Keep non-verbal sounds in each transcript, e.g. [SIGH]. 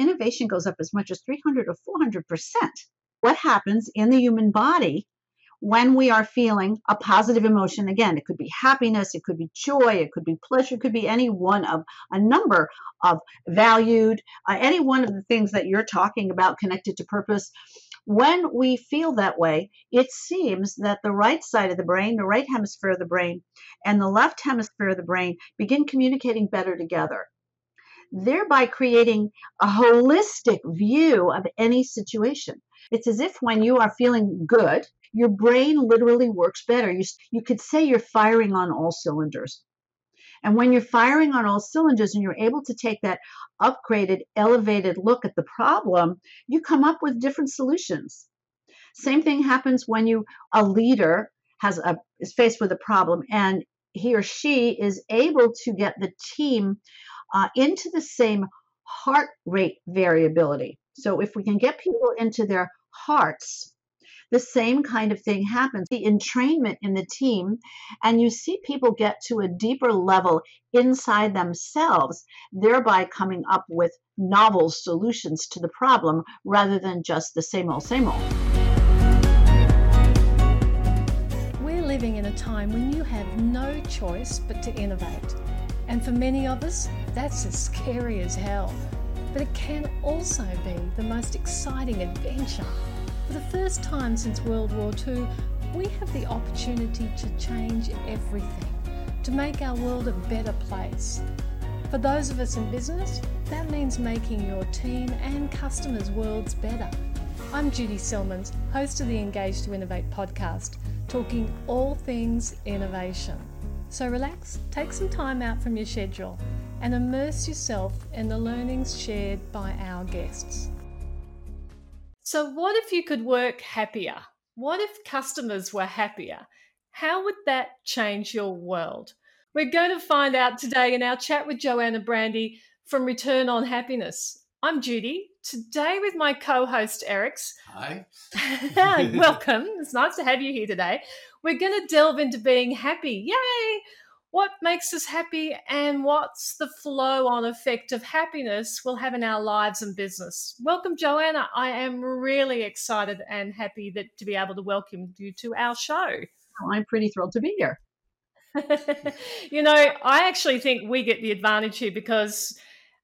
innovation goes up as much as 300 or 400 percent. What happens in the human body when we are feeling a positive emotion? Again, it could be happiness, it could be joy, it could be pleasure, it could be any one of a number of valued, uh, any one of the things that you're talking about connected to purpose when we feel that way, it seems that the right side of the brain, the right hemisphere of the brain, and the left hemisphere of the brain begin communicating better together, thereby creating a holistic view of any situation. It's as if when you are feeling good, your brain literally works better. You, you could say you're firing on all cylinders. And when you're firing on all cylinders and you're able to take that upgraded, elevated look at the problem, you come up with different solutions. Same thing happens when you a leader has a is faced with a problem and he or she is able to get the team uh, into the same heart rate variability. So if we can get people into their hearts the same kind of thing happens. The entrainment in the team and you see people get to a deeper level inside themselves thereby coming up with novel solutions to the problem rather than just the same old same old. We're living in a time when you have no choice but to innovate and for many of us that's as scary as hell but it can also be the most exciting adventure for the first time since World War II, we have the opportunity to change everything, to make our world a better place. For those of us in business, that means making your team and customers' worlds better. I'm Judy Selmans, host of the Engage to Innovate podcast, talking all things innovation. So relax, take some time out from your schedule, and immerse yourself in the learnings shared by our guests. So, what if you could work happier? What if customers were happier? How would that change your world? We're going to find out today in our chat with Joanna Brandi from Return on Happiness. I'm Judy, today with my co host, Eric's. Hi. [LAUGHS] [LAUGHS] Welcome. It's nice to have you here today. We're going to delve into being happy. Yay! what makes us happy and what's the flow on effect of happiness we'll have in our lives and business. Welcome, Joanna. I am really excited and happy that to be able to welcome you to our show. Oh, I'm pretty thrilled to be here. [LAUGHS] you know, I actually think we get the advantage here because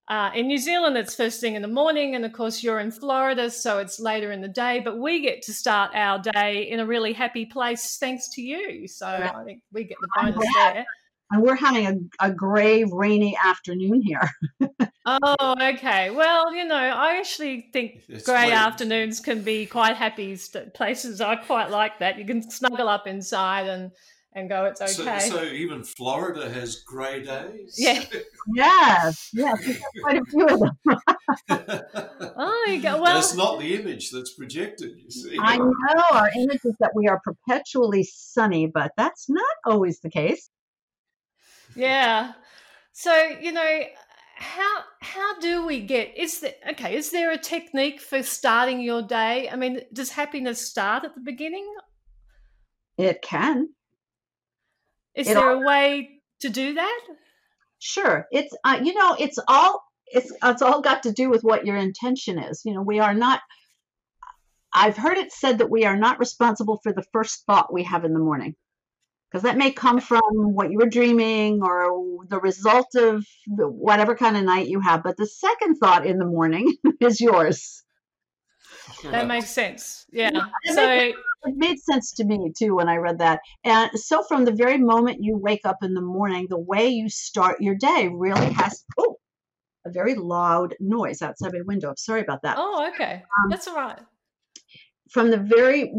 uh, in New Zealand, it's first thing in the morning, and of course, you're in Florida, so it's later in the day. But we get to start our day in a really happy place thanks to you. So right. I think we get the bonus there and we're having a, a gray, rainy afternoon here. [LAUGHS] oh, okay. Well, you know, I actually think it's grey afternoons can be quite happy places. I quite like that. You can snuggle up inside and and go, it's okay. So, so even Florida has grey days. Yeah. [LAUGHS] yes. Yes. Quite a few of them. [LAUGHS] oh, you go. Well, that's not the image that's projected. You see. I know our image is that we are perpetually sunny, but that's not always the case. Yeah. So, you know, how how do we get is there okay, is there a technique for starting your day? I mean, does happiness start at the beginning? It can. Is it there all, a way to do that? Sure. It's uh, you know, it's all it's it's all got to do with what your intention is. You know, we are not I've heard it said that we are not responsible for the first thought we have in the morning because that may come from what you were dreaming or the result of whatever kind of night you have. But the second thought in the morning [LAUGHS] is yours. That makes sense. Yeah. yeah so it made sense to me too when I read that. And so from the very moment you wake up in the morning, the way you start your day really has oh, a very loud noise outside my window. I'm sorry about that. Oh, okay. Um, That's all right from the very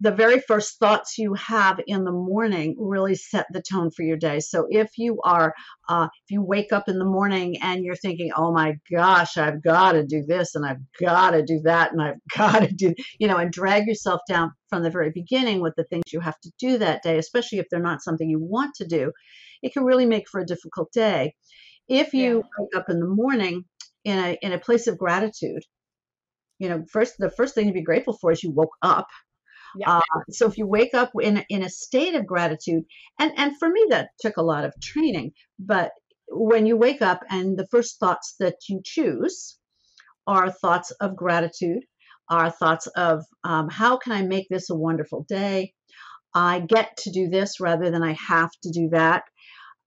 the very first thoughts you have in the morning really set the tone for your day so if you are uh, if you wake up in the morning and you're thinking oh my gosh i've got to do this and i've got to do that and i've [LAUGHS] got to do you know and drag yourself down from the very beginning with the things you have to do that day especially if they're not something you want to do it can really make for a difficult day if you yeah. wake up in the morning in a in a place of gratitude you know first the first thing to be grateful for is you woke up yeah. Uh, so if you wake up in in a state of gratitude, and and for me that took a lot of training, but when you wake up and the first thoughts that you choose are thoughts of gratitude, are thoughts of um, how can I make this a wonderful day? I get to do this rather than I have to do that.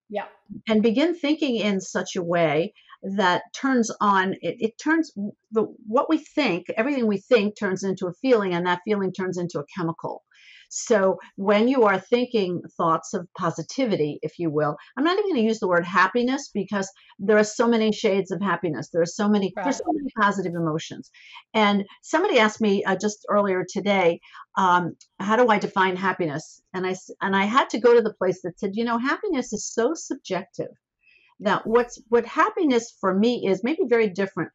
Yeah. And begin thinking in such a way that turns on it, it turns the what we think everything we think turns into a feeling and that feeling turns into a chemical so when you are thinking thoughts of positivity, if you will, I'm not even going to use the word happiness because there are so many shades of happiness. There are so many, right. there's so many positive emotions. And somebody asked me uh, just earlier today, um, how do I define happiness? And I and I had to go to the place that said, you know, happiness is so subjective that what's what happiness for me is maybe very different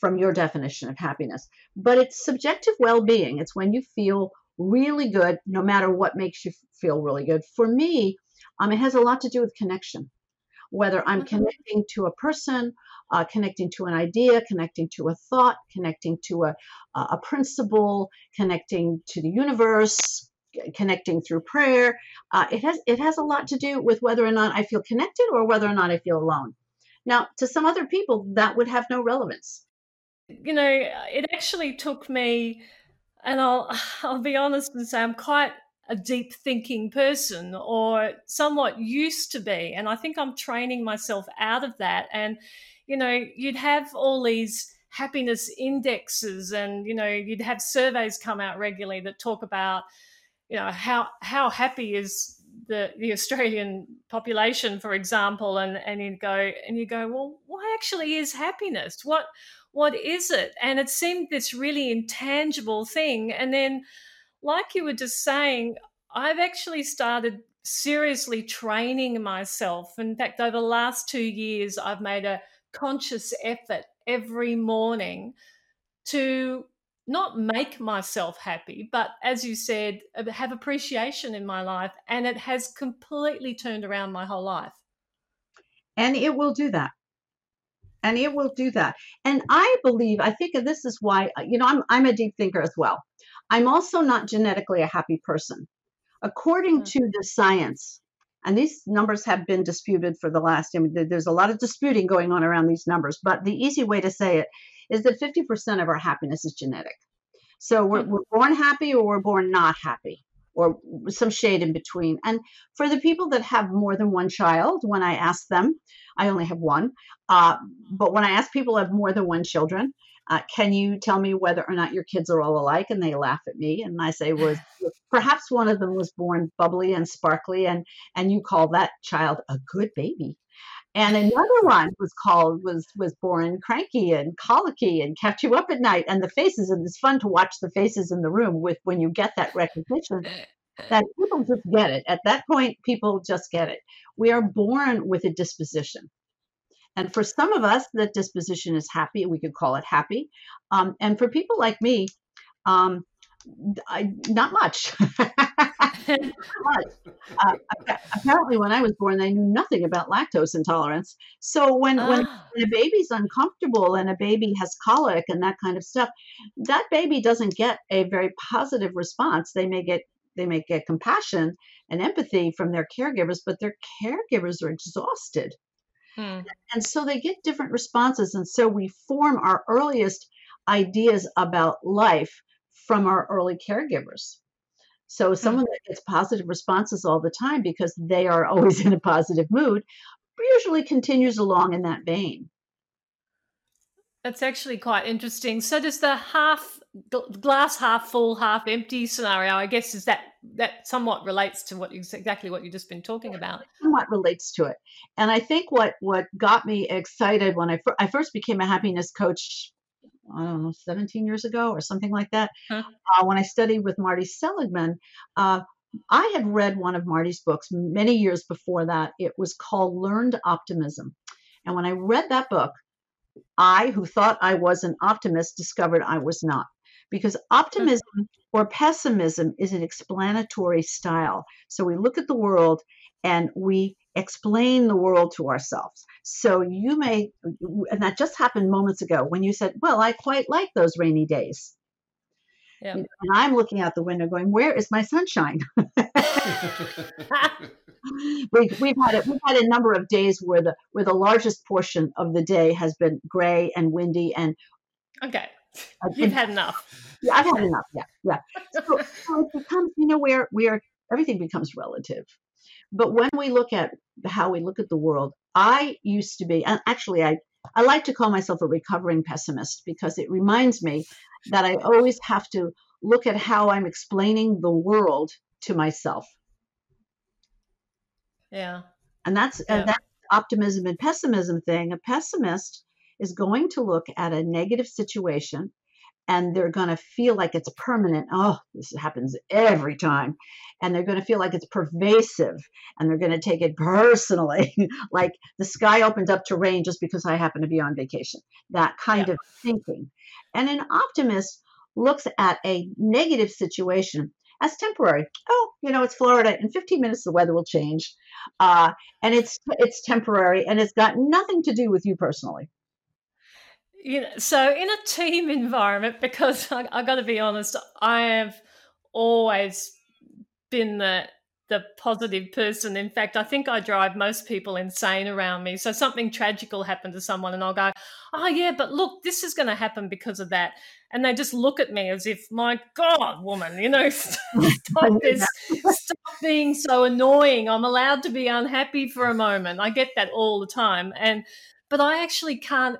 from your definition of happiness, but it's subjective well-being. It's when you feel really good no matter what makes you feel really good. For me, um, it has a lot to do with connection. Whether I'm mm-hmm. connecting to a person, uh, connecting to an idea, connecting to a thought, connecting to a, a principle, connecting to the universe, connecting through prayer. Uh, it has it has a lot to do with whether or not I feel connected or whether or not I feel alone. Now, to some other people, that would have no relevance. You know, it actually took me and I'll [SIGHS] I'll be honest and say I'm quite a deep thinking person or somewhat used to be and I think I'm training myself out of that and you know you'd have all these happiness indexes and you know you'd have surveys come out regularly that talk about you know how how happy is the the Australian population for example and and you go and you go well what actually is happiness what what is it? And it seemed this really intangible thing. And then, like you were just saying, I've actually started seriously training myself. In fact, over the last two years, I've made a conscious effort every morning to not make myself happy, but as you said, have appreciation in my life. And it has completely turned around my whole life. And it will do that and it will do that. And I believe, I think this is why, uh, you know, I'm, I'm a deep thinker as well. I'm also not genetically a happy person. According mm-hmm. to the science, and these numbers have been disputed for the last, I mean, there's a lot of disputing going on around these numbers, but the easy way to say it is that 50% of our happiness is genetic. So we're, mm-hmm. we're born happy or we're born not happy or some shade in between. And for the people that have more than one child, when I ask them, I only have one, uh, but when I ask people who have more than one children, uh, can you tell me whether or not your kids are all alike? And they laugh at me, and I say, "Was perhaps one of them was born bubbly and sparkly, and and you call that child a good baby." And another one was called was was born cranky and colicky and kept you up at night and the faces. And it's fun to watch the faces in the room with when you get that recognition that people just get it. At that point people just get it. We are born with a disposition. And for some of us that disposition is happy. We could call it happy. Um, and for people like me um, I, not much [LAUGHS] uh, [LAUGHS] apparently, when I was born, they knew nothing about lactose intolerance. So when, when, when ah. a baby's uncomfortable and a baby has colic and that kind of stuff, that baby doesn't get a very positive response. They may get they may get compassion and empathy from their caregivers, but their caregivers are exhausted. Hmm. And so they get different responses. And so we form our earliest ideas about life from our early caregivers. So hmm. someone that gets positive responses all the time because they are always [LAUGHS] in a positive mood usually continues along in that vein. That's actually quite interesting. So does the half glass half full, half empty scenario, I guess, is that that somewhat relates to what exactly what you've just been talking about. Somewhat relates to it, and I think what what got me excited when I, fir- I first became a happiness coach I don't know, 17 years ago or something like that. Huh. Uh, when I studied with Marty Seligman, uh, I had read one of Marty's books many years before that. It was called Learned Optimism. And when I read that book, I, who thought I was an optimist, discovered I was not. Because optimism or pessimism is an explanatory style. So we look at the world and we explain the world to ourselves. So you may, and that just happened moments ago when you said, Well, I quite like those rainy days. Yeah. And I'm looking out the window going, Where is my sunshine? [LAUGHS] we, we've had a, we've had a number of days where the where the largest portion of the day has been gray and windy and Okay. You've had enough. Yeah, I've had enough. Yeah, yeah. So, so it becomes, you know, where where everything becomes relative. But when we look at how we look at the world, I used to be, and actually, I I like to call myself a recovering pessimist because it reminds me that I always have to look at how I'm explaining the world to myself. Yeah. And that's yeah. that optimism and pessimism thing. A pessimist is going to look at a negative situation and they're going to feel like it's permanent. Oh, this happens every time. And they're going to feel like it's pervasive and they're going to take it [LAUGHS] personally, like the sky opened up to rain just because I happen to be on vacation. That kind yeah. of thinking. And an optimist looks at a negative situation as temporary. Oh, you know, it's Florida. In 15 minutes, the weather will change, uh, and it's it's temporary, and it's got nothing to do with you personally you know, so in a team environment, because [LAUGHS] I, I got to be honest, I have always been the the positive person. In fact, I think I drive most people insane around me. So something tragic will happen to someone, and I'll go, "Oh yeah, but look, this is going to happen because of that," and they just look at me as if, "My God, woman, you know, [LAUGHS] stop [LAUGHS] this, stop being so annoying. I'm allowed to be unhappy for a moment." I get that all the time, and but I actually can't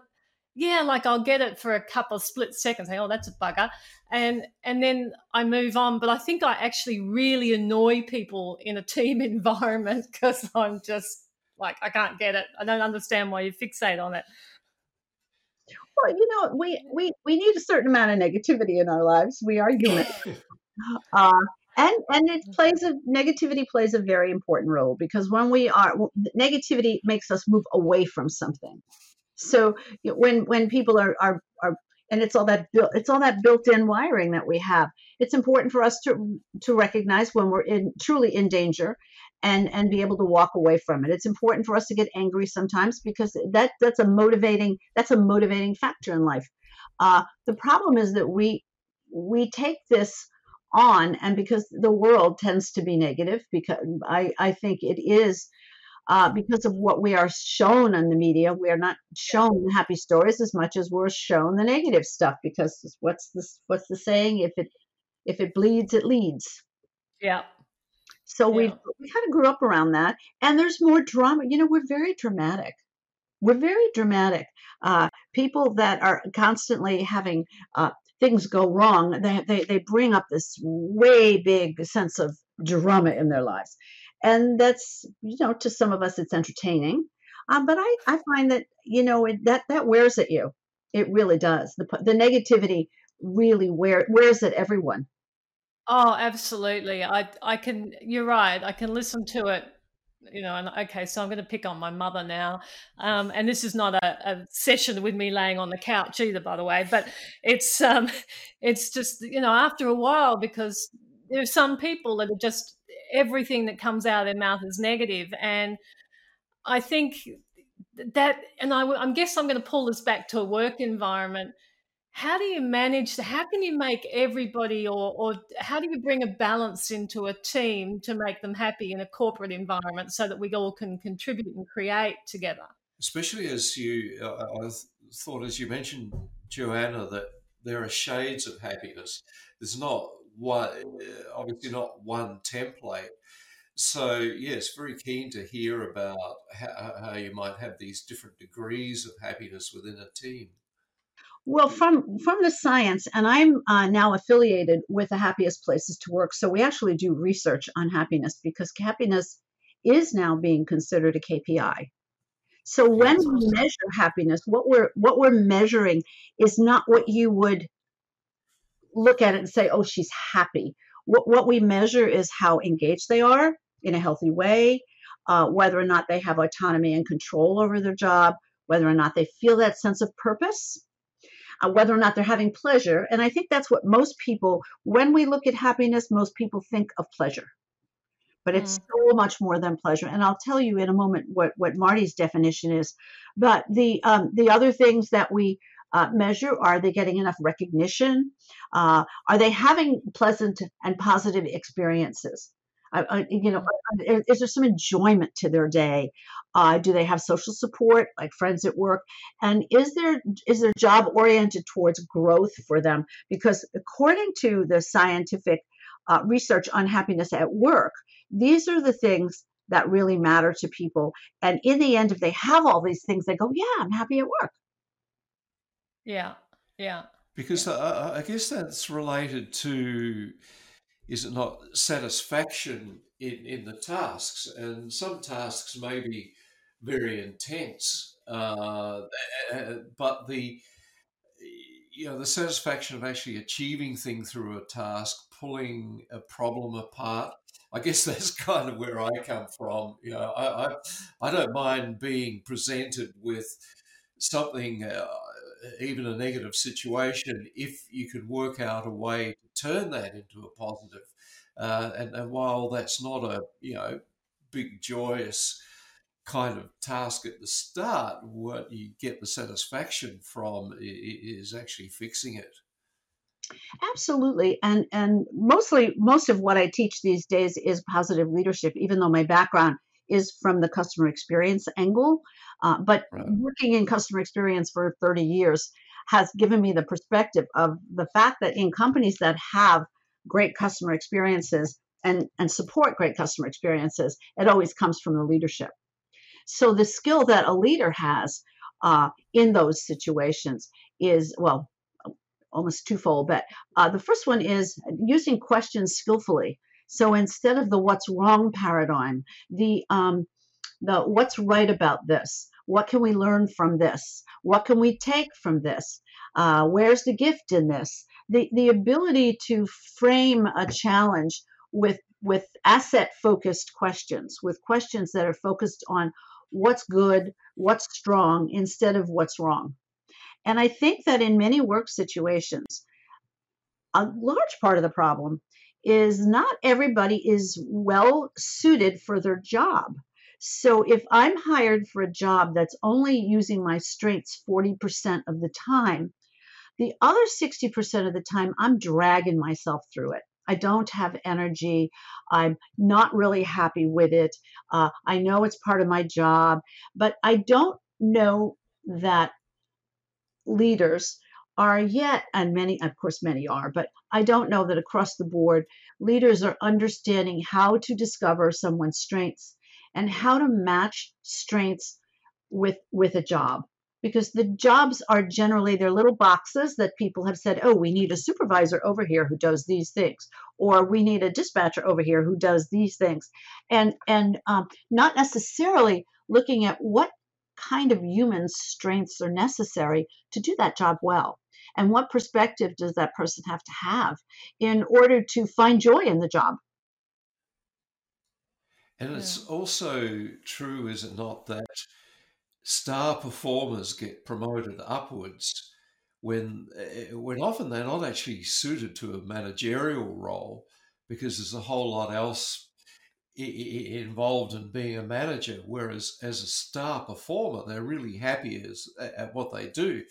yeah, like I'll get it for a couple of split seconds, oh, that's a bugger. And and then I move on. But I think I actually really annoy people in a team [LAUGHS] environment because I'm just like, I can't get it. I don't understand why you fixate on it. Well, you know, we, we, we need a certain amount of negativity in our lives. We are human. [LAUGHS] uh, and and it plays a negativity plays a very important role because when we are negativity makes us move away from something so when when people are are are and it's all that built it's all that built-in wiring that we have it's important for us to to recognize when we're in truly in danger and and be able to walk away from it. It's important for us to get angry sometimes because that that's a motivating that's a motivating factor in life. Uh, the problem is that we we take this on and because the world tends to be negative because i i think it is uh, because of what we are shown on the media. We are not shown the happy stories as much as we're shown the negative stuff. Because what's this? What's the saying? If it if it bleeds, it leads. Yeah. So yeah. we we kind of grew up around that, and there's more drama. You know, we're very dramatic. We're very dramatic. Uh, people that are constantly having uh, things go wrong, they, they they bring up this way big sense of drama in their lives and that's you know to some of us it's entertaining. Um, but I, I find that you know it, that that wears at you. It really does. The, the negativity really wear, wears at everyone. Oh absolutely. I i can you're right. I can listen to it you know and okay so i'm going to pick on my mother now. Um, and this is not a, a, session with me laying on the couch either by the way but it's um [LAUGHS] it's just you know after a while because there's some people that are just everything that comes out of their mouth is negative. And i think that and I, I guess i'm going to pull this back to a work environment. How do you manage how can you make everybody or or how do you bring a balance into a team to make them happy in a corporate environment so that we all can contribute and create together? Especially as you uh, i thought as you mentioned joanna that there are shades of happiness. There's not one, uh, obviously not one template. So yes, very keen to hear about how, how you might have these different degrees of happiness within a team. Well, from from the science, and I'm uh, now affiliated with the Happiest Places to Work, so we actually do research on happiness because happiness is now being considered a KPI. So when we measure happiness, what we're what we're measuring is not what you would look at it and say, oh, she's happy. What, what we measure is how engaged they are in a healthy way, uh, whether or not they have autonomy and control over their job, whether or not they feel that sense of purpose, uh, whether or not they're having pleasure. And I think that's what most people, when we look at happiness, most people think of pleasure. But it's mm. so much more than pleasure, and I'll tell you in a moment what, what Marty's definition is. But the um, the other things that we uh, measure? Are they getting enough recognition? Uh, are they having pleasant and positive experiences? I, you know, is there some enjoyment to their day? Uh, do they have social support, like friends at work? And is there is their job oriented towards growth for them? Because according to the scientific uh, research on happiness at work, these are the things that really matter to people. And in the end, if they have all these things, they go, "Yeah, I'm happy at work." Yeah, yeah. Because yeah. I, I guess that's related to is it not satisfaction in, in the tasks? And some tasks may be very intense, uh, but the you know the satisfaction of actually achieving thing through a task, pulling a problem apart. I guess [LAUGHS] that's kind of where I come from. You know, I I, I don't mind being presented with something. Uh, even a negative situation, if you could work out a way to turn that into a positive. Uh, and, and while that's not a you know big joyous kind of task at the start, what you get the satisfaction from is actually fixing it. Absolutely, and and mostly most of what I teach these days is positive leadership. Even though my background is from the customer experience angle, uh, but right. working in customer experience for 30 years has given me the perspective of the fact that in companies that have great customer experiences and, and support great customer experiences, it always comes from the leadership. So the skill that a leader has uh, in those situations is, well, almost twofold, but uh, the first one is using questions skillfully. So instead of the what's wrong paradigm, the um, the what's right about this, what can we learn from this? What can we take from this? Uh, where's the gift in this? The, the ability to frame a challenge with, with asset focused questions, with questions that are focused on what's good, what's strong, instead of what's wrong. And I think that in many work situations, a large part of the problem is not everybody is well suited for their job. So if I'm hired for a job that's only using my strengths 40% of the time, the other 60% of the time, I'm dragging myself through it. I don't have energy. I'm not really happy with it. Uh, I know it's part of my job, but I don't know that leaders are yet, and many, of course, many are, but I don't know that across the board, leaders are understanding how to discover someone's strengths and how to match strengths with with a job. Because the jobs are generally they're little boxes that people have said oh we need a supervisor over here who does these things or we need a dispatcher over here who does these things. And and um, not necessarily looking at what kind of human strengths are necessary to do that job well and what perspective does that person have to have in order to find joy in the job and it's also true, is it not, that star performers get promoted upwards when eh, when often they're not actually suited to a managerial role because there's a whole lot else involved in being a manager. Whereas as a star performer, they're really happy as, at what they do.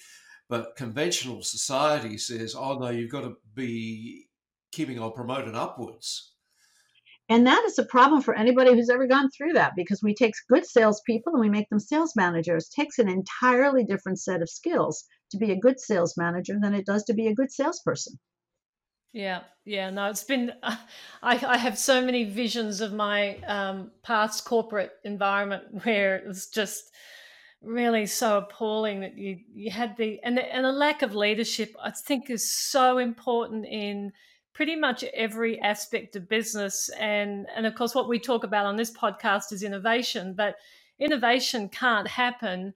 But conventional society says, oh no, you've got to be keeping on promoted upwards. And that is a problem for anybody who's ever gone through that because we take good salespeople and we make them sales managers. It takes an entirely different set of skills to be a good sales manager than it does to be a good salesperson. Yeah, yeah, no, it's been. [LAUGHS] I, I have so many visions of my um, past corporate environment [LAUGHS] where it's just really so appalling that you you had the and the, and a lack of leadership. I think is so important in pretty much every aspect of business. And and of course what we talk about on this podcast is innovation but innovation can't happen.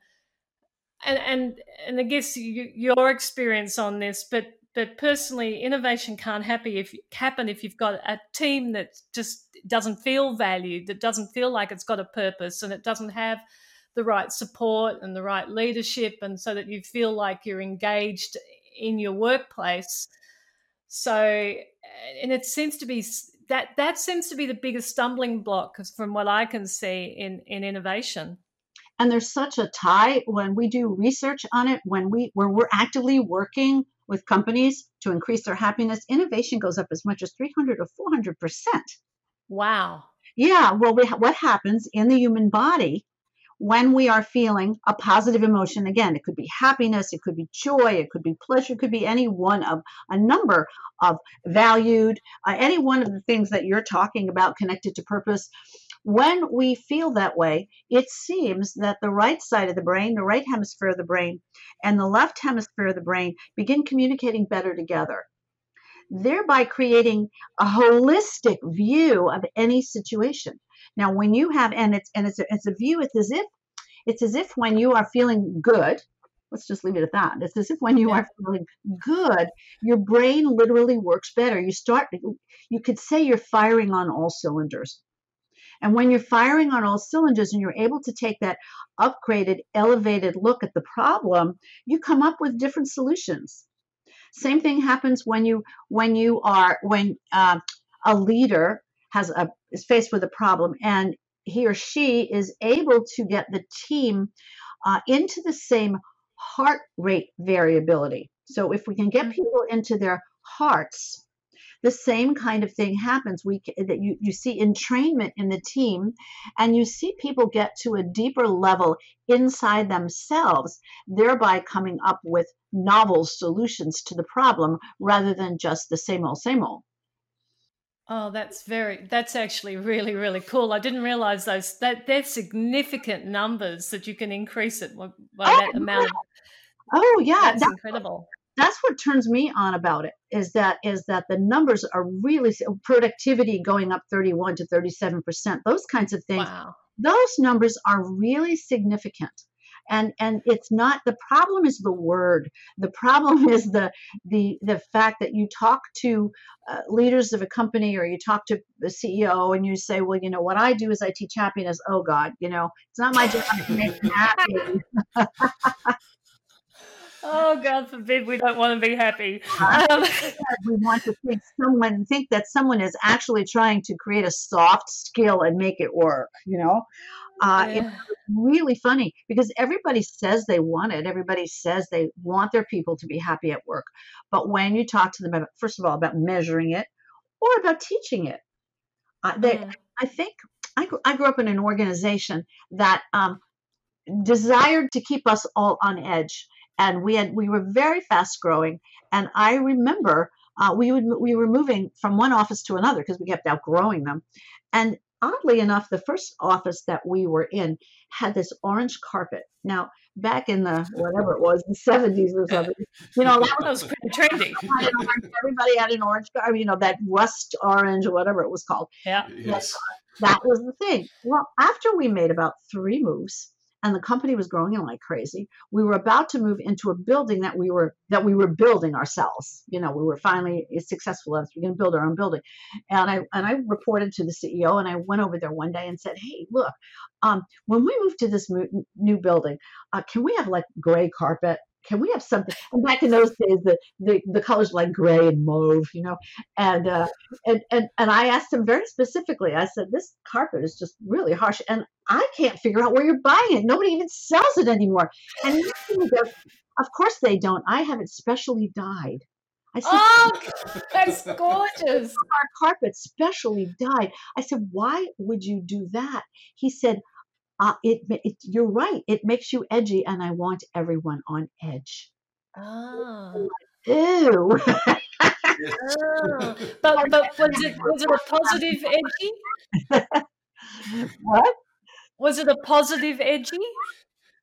And and and i guess you, your experience on this but but personally innovation can't happen if happen if you've got a team that just doesn't feel valued that doesn't feel like it's got a purpose and it doesn't have the right support and the right leadership and so that you feel like you're engaged in your workplace so, and it seems to be that that seems to be the biggest stumbling block from what I can see in in innovation. And there's such a tie when we do research on it, when we when we're actively working with companies to increase their happiness, innovation goes up as much as 300 or 400 percent. Wow. Yeah. Well, we, what happens in the human body when we are feeling a positive emotion? Again, it could be happiness, it could be joy, it could be pleasure, it could be any one of a number of valued, uh, any one of the things that you're talking about connected to purpose. When we feel that way, it seems that the right side of the brain, the right hemisphere of the brain, and the left hemisphere of the brain begin communicating better together thereby creating a holistic view of any situation. Now, when you have, and it's and it's a, it's a view. It's as if it's as if when you are feeling good. Let's just leave it at that. It's as if when you are feeling good, your brain literally works better. You start. You could say you're firing on all cylinders. And when you're firing on all cylinders and you're able to take that upgraded, elevated look at the problem, you come up with different solutions. Same thing happens when you when you are when uh, a leader has a is faced with a problem and he or she is able to get the team uh, into the same heart rate variability. So if we can get mm-hmm. people into their hearts the same kind of thing happens we that you, you see entrainment in the team and you see people get to a deeper level inside themselves thereby coming up with novel solutions to the problem rather than just the same old same old Oh, that's very that's actually really really cool. I didn't realize those that they're significant numbers that you can increase it by oh, that amount. Of, oh yeah, that's, that's incredible that's what turns me on about it is that is that the numbers are really productivity going up 31 to 37 percent those kinds of things wow. those numbers are really significant and and it's not the problem is the word. The problem [LAUGHS] is the the the fact that you talk to uh, leaders of a company or you talk to the ceo and you say well you know what i do is i teach happiness. Oh god you know it's not my job to make [LAUGHS] them happy [LAUGHS] Oh, God forbid we don't want to be happy. Um, [LAUGHS] we want to think someone think that someone is actually trying to create a soft skill and make it work. You know, uh, yeah. it's really funny because everybody says they want it. Everybody says they want their people to be happy at work, but when you talk to them about, first of all, about measuring it or about teaching it, uh, they, mm. I think I, I grew up in an organization that um, desired to keep us all on edge and we had we were very fast growing. And I remember uh, we would we were moving from one office to another because we kept outgrowing them. And oddly enough, the first office that we were in had this orange carpet. Now, back in the whatever it was, the seventies or something, you know, that was, was pretty trendy. [LAUGHS] Everybody had an orange, I mean, you know, that rust orange or whatever it was called. Yeah, yes. That was the thing. Well, after we made about three moves, and the company was growing like crazy. We were about to move into a building that we were that we were building ourselves. You know, we were finally successful enough. we're going to build our own building. And I and I reported to the CEO, and I went over there one day and said, "Hey, look, um, when we move to this new building, uh, can we have like gray carpet?" Can we have something? And back in those days, the, the, the colors like gray and mauve, you know, and, uh, and, and, and I asked him very specifically, I said, this carpet is just really harsh and I can't figure out where you're buying it. Nobody even sells it anymore. And he goes, of course they don't. I have it specially dyed. I said, oh, [LAUGHS] that's gorgeous. Our carpet specially dyed. I said, why would you do that? He said, uh, it, it, you're right. It makes you edgy, and I want everyone on edge. Oh. [LAUGHS] Ew. oh. [LAUGHS] But, but was [LAUGHS] it was it a positive edgy? what? Was it a positive edgy?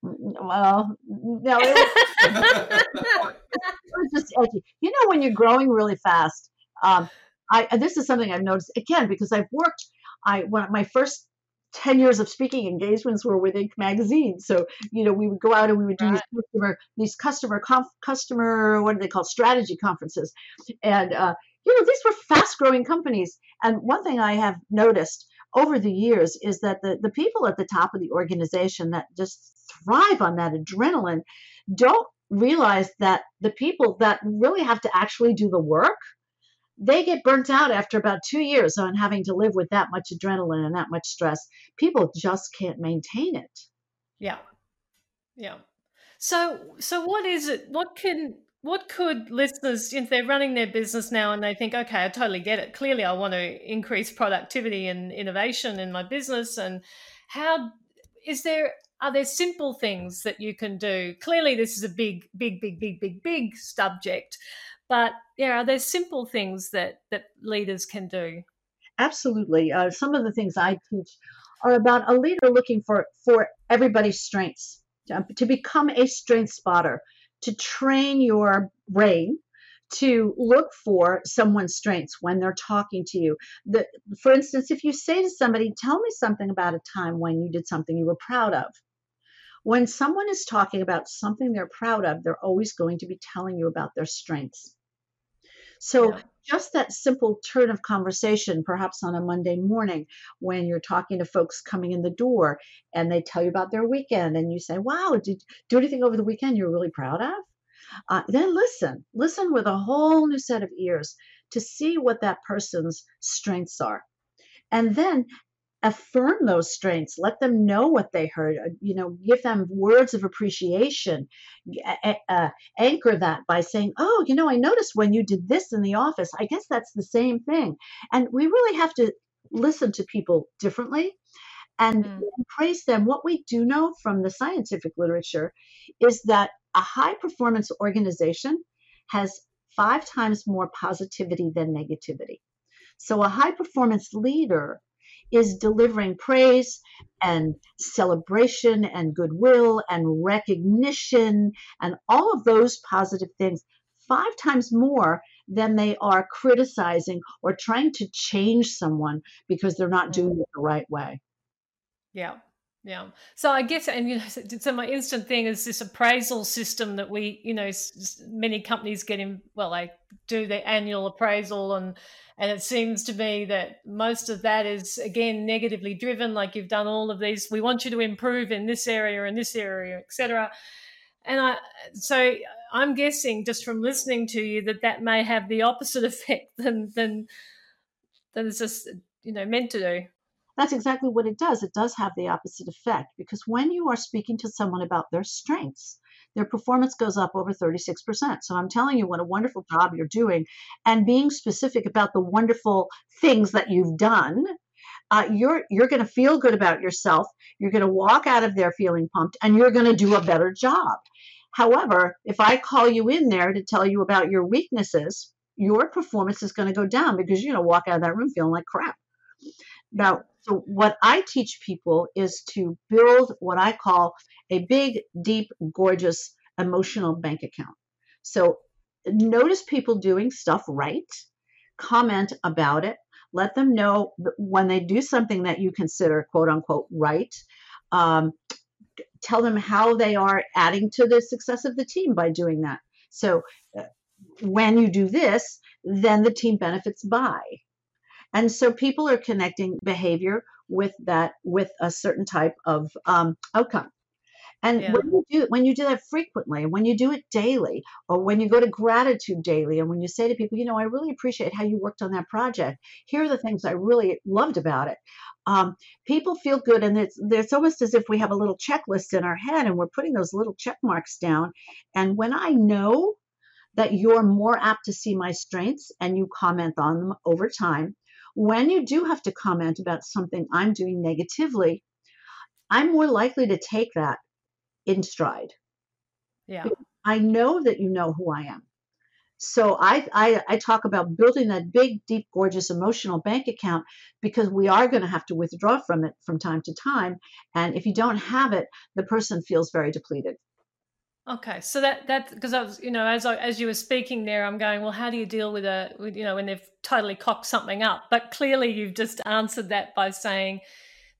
Well, no, it was, it was just edgy. You know, when you're growing really fast, um, I this is something I've noticed again because I've worked. I when my first 10 years of speaking engagements were with Inc. magazine. So, you know, we would go out and we would do right. these customer, these customer, conf, customer, what do they call strategy conferences. And, uh, you know, these were fast growing companies. And one thing I have noticed over the years is that the, the people at the top of the organization that just thrive on that adrenaline don't realize that the people that really have to actually do the work they get burnt out after about two years on having to live with that much adrenaline and that much stress. People just can't maintain it. Yeah. Yeah. So so what is it? What can what could listeners, if they're running their business now and they think, okay, I totally get it. Clearly, I want to increase productivity and innovation in my business. And how is there, are there simple things that you can do? Clearly, this is a big, big, big, big, big, big subject. But yeah, are there simple things that, that leaders can do? Absolutely. Uh, some of the things I teach are about a leader looking for, for everybody's strengths, to, to become a strength spotter to train your brain to look for someone's strengths when they're talking to you. The, for instance, if you say to somebody, Tell me something about a time when you did something you were proud of. When someone is talking about something they're proud of, they're always going to be telling you about their strengths. So, yeah. just that simple turn of conversation, perhaps on a Monday morning when you're talking to folks coming in the door and they tell you about their weekend, and you say, Wow, did you do anything over the weekend you're really proud of? Uh, then listen, listen with a whole new set of ears to see what that person's strengths are. And then affirm those strengths let them know what they heard uh, you know give them words of appreciation uh, anchor that by saying oh you know i noticed when you did this in the office i guess that's the same thing. And we really have to listen to people differently and mm. praise them. What we do know from the scientific literature is that a high performance organization has five times more positivity than negativity. So a high performance leader is delivering praise and celebration and goodwill and recognition and all of those positive things five times more than they are criticizing or trying to change someone because they're not doing it the right way. Yeah. Yeah. So I guess, and you know, so my instant thing is this appraisal system that we, you know, many companies get in. Well, they do their annual appraisal, and and it seems to me that most of that is again negatively driven. Like you've done all of these, we want you to improve in this area in this area, etc. And I, so I'm guessing just from listening to you that that may have the opposite [LAUGHS] effect than than than it's just you know meant to do. That's exactly what it does. It does have the opposite effect because when you are speaking to someone about their strengths, their performance goes up over 36%. So I'm telling you what a wonderful job you're doing and being specific about the wonderful things that you've done. Uh, you're you're going to feel good about yourself. You're going to walk out of there feeling pumped, and you're going to do a better job. However, if I call you in there to tell you about your weaknesses, your performance is going to go down because you're going to walk out of that room feeling like crap. Now, so what I teach people is to build what I call a big, deep, gorgeous emotional bank account. So notice people doing stuff right, comment about it, let them know when they do something that you consider quote unquote right. Um, tell them how they are adding to the success of the team by doing that. So uh, when you do this, then the team benefits by. And so people are connecting behavior with that, with a certain type of um, outcome. And yeah. when you do when you do that frequently, when you do it daily, or when you go to gratitude daily, and when you say to people, you know, I really appreciate how you worked on that project. Here are the things I really loved about it. Um, people feel good, and it's it's almost as if we have a little checklist in our head, and we're putting those little check marks down. And when I know that you're more apt to see my strengths and you comment on them over time, when you do have to comment about something I'm doing negatively, I'm more likely to take that in stride. Yeah. I know that you know who I am. So I, I, I talk about building that big, deep, gorgeous emotional bank account because we are going to have to withdraw from it from time to time. And if you don't have it, the person feels very depleted. Okay, so that that because I was you know as I, as you were speaking there, I'm going well. How do you deal with a with, you know when they've totally cocked something up? But clearly, you've just answered that by saying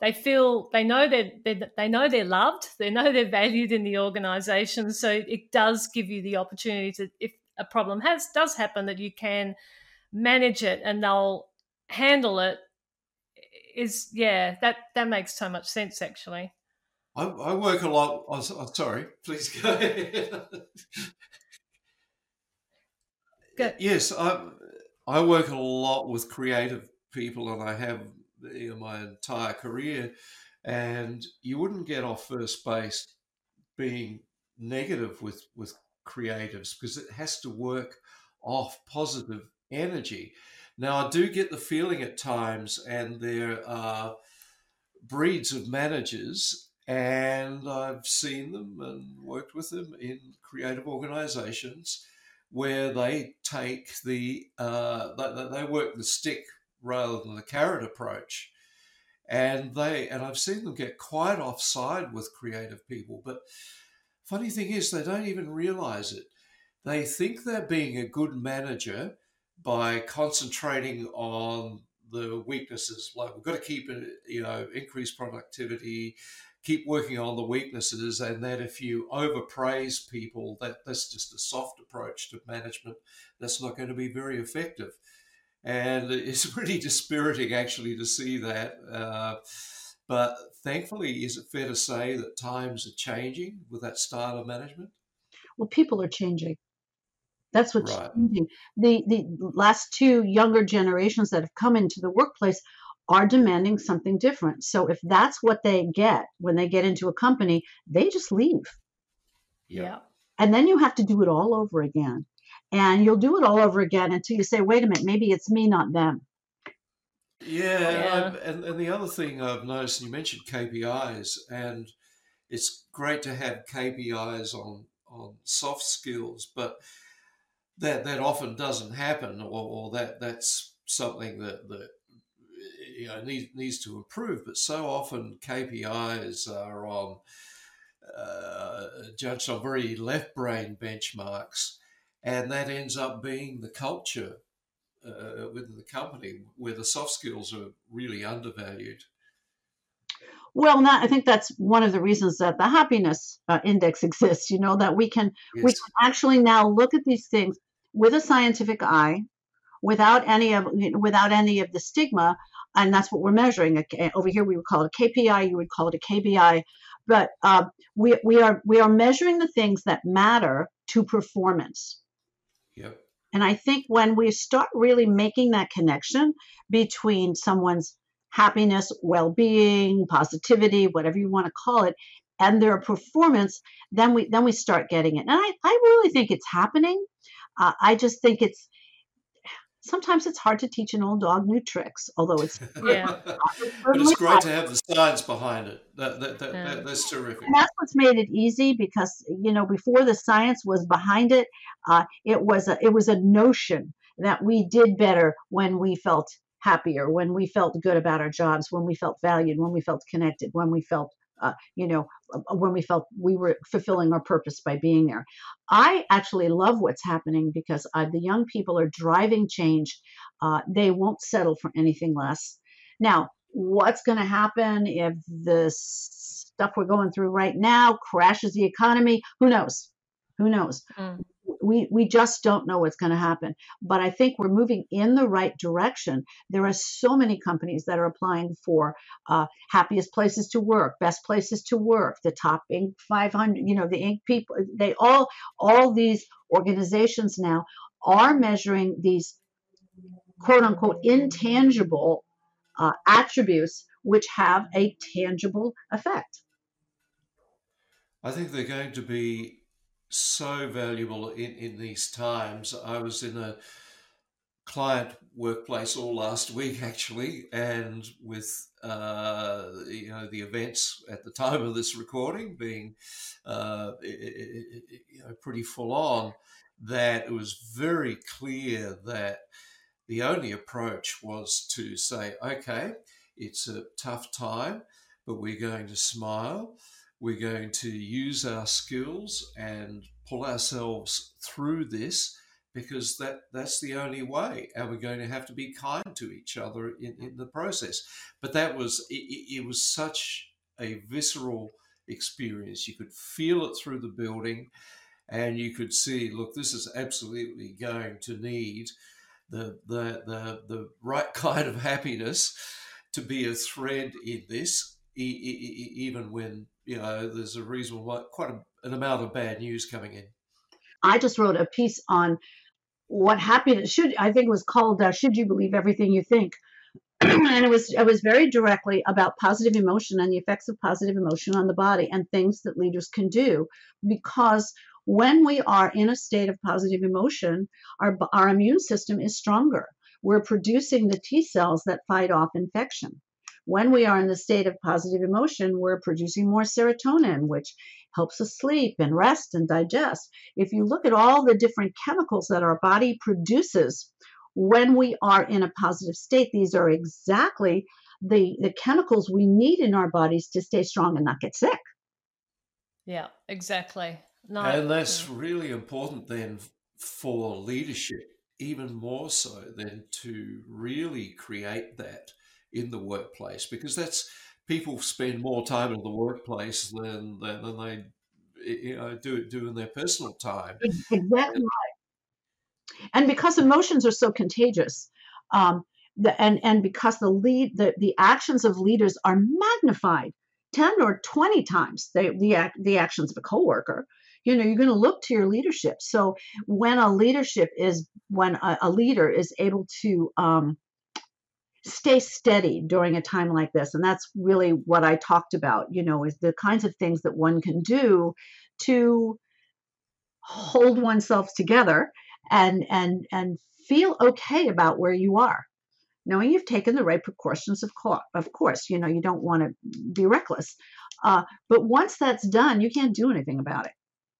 they feel they know they, they know they're loved, they know they're valued in the organisation. So it does give you the opportunity to if a problem has does happen that you can manage it and they'll handle it. Is yeah that that makes so much sense actually. I, I work a lot. Oh, sorry, please go ahead. Good. Yes, I I work a lot with creative people, and I have you know, my entire career. And you wouldn't get off first base being negative with with creatives because it has to work off positive energy. Now, I do get the feeling at times, and there are breeds of managers, and I've seen them and worked with them in creative organizations where they take the uh, they, they work the stick rather than the carrot approach. And they and i've seen them get quite offside with creative people but funny thing is they don't even realize it. They think they're being a good manager by concentrating on the weaknesses. Like we've got to keep it you know increase productivity keep working on the weaknesses and that if you overpraise people that that's just a soft approach to management that's not going to be very effective. And [LAUGHS] it's really dispiriting actually to see that uh, but thankfully is it fair to say that times are changing with that style of management? Well people are changing. That's what's right. changing. The the last two younger generations that have come into the workplace are demanding something different. So if that's what they get when they get into a company, they just leave. Yeah. And then you have to do it all over again. And you'll do it all over again until you say, wait a minute, maybe it's me, not them. Yeah, yeah. And, and the other thing I've noticed, you mentioned KPIs, and it's great to have KPIs on on soft skills, but that that often doesn't happen, or, or that that's something that that you know needs needs to improve. But so often KPIs are on uh, judged on very left brain benchmarks, and that ends up being the culture uh, within the company where the soft skills are really undervalued. Well, I think that's one of the reasons that the happiness uh, index exists. You know that we can yes. we can actually now look at these things with a scientific eye, without any of without any of the stigma and that's what we're measuring. Over here, we would call it a KPI. You would call it a KBI. But uh, we we are we are measuring the things that matter to performance. Yep. And I think when we start really making that connection between someone's happiness, well-being, positivity, whatever you want to call it, and their performance, then we then we start getting it. And I, I really think it's happening. Uh, I just think it's sometimes it's hard to teach an old dog new tricks, although it's [LAUGHS] yeah. but it's great to have the science behind it. That, that, that, yeah. that, that's terrific. And that's what's made it easy because you know before the science was behind it, uh, it was a it was a notion that we did better when we felt happier, when we felt good about our jobs, when we felt valued, when we felt connected, when we felt uh, you know, uh, when we felt we were fulfilling our purpose by being there. I actually love what's happening because uh, the young people are driving change. Uh, they won't settle for anything less. Now, what's going to happen if the stuff we're going through right now crashes the economy? Who knows? Who knows? Mm we we just don't know what's going to happen. But i think we're moving in the right direction. There are so many companies that are applying for uh, happiest places to work best places to work the top inc 500 you know the inc people they all all these organizations now are measuring these quote unquote intangible uh, attributes which have a tangible effect. I think they're going to be so valuable in, in these times. I was in a client workplace all last week actually, and with uh, you know the events at the time of this recording being uh, it, it, you know pretty full on, that it was very clear that the only approach was to say, okay, it's a tough time, but we're going to smile we're going to use our skills and pull ourselves through this because that that's the only way. And we're going to have to be kind to each other in, in the process. But that was it, it was such a visceral experience. You could feel it through the building and you could see look this is absolutely going to need the the the, the right [LAUGHS] kind of happiness to be a thread in this even when you know, there's a reasonable, quite a, an amount of bad news coming in. I just wrote a piece on what happiness should, I think it was called uh, Should You Believe Everything You Think? [CLEARS THROAT] and it was it was very directly about positive emotion and the effects of positive emotion on the body and things that leaders can do because When we are in a state of positive emotion, our, our immune system is stronger. We're producing the T cells that fight off infection. When we are in the state of positive emotion, we're producing more serotonin, which helps us sleep and rest and digest. If you look at all the different chemicals that our body produces when we are in a positive state, these are exactly the, the chemicals we need in our bodies to stay strong and not get sick. Yeah, exactly. No, and that's mm. really important then for leadership, even more so than to really create that in the workplace, because that's people spend more time in the workplace than than, than they you know do do in their personal time. Exactly. And because emotions are so contagious, um, the, and and because the lead the, the actions of leaders are magnified 10 or 20 times the the, the actions of a coworker you know you're going to look to your leadership so when a leadership is when a, a leader is able to um, stay steady during a time like this. And that's really what i talked about you know is the kinds of things that one can do to hold oneself together and and and feel okay about where you are knowing you've taken the right precautions of, co- of course you know you don't want to be reckless uh, but once that's done you can't do anything about it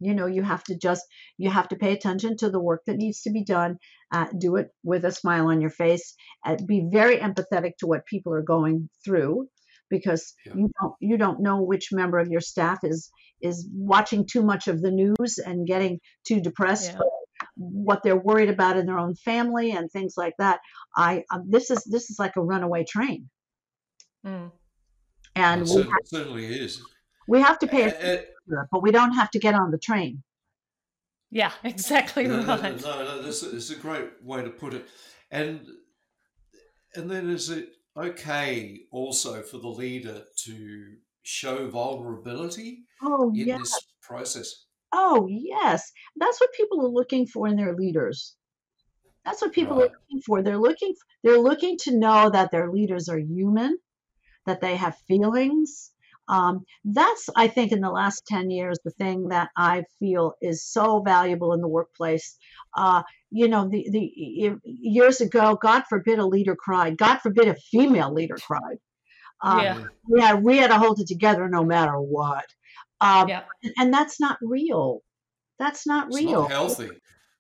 you know you have to just you have to pay attention to the work that needs to be done uh, do it with a smile on your face uh, be very empathetic to what people are going through because yeah. you don't you don't know which member of your staff is is watching too much of the news and getting too depressed yeah what they're worried about in their own family and things like that. I um, this is this is like a runaway train, mm. and it have, certainly is. We have to pay attention, uh, but we don't have to get on the train. Yeah, [LAUGHS] exactly no, right. No, no, no this is a great way to put it, and and then is it okay also for the leader to show vulnerability oh, in yes. this process? Oh, yes. That's what people are looking for in their leaders. That's what people right. are looking for. They're looking they're looking to know that their leaders are human, that they have feelings. Um, that's I think in the last 10 years the thing that I feel is so valuable in the workplace. Uh, you know, the the years ago, God forbid a leader cried. God forbid a female leader cried. Um, yeah. yeah, we had to hold it together no matter what. Um, yeah. And that's not real. That's not it's real. Not healthy.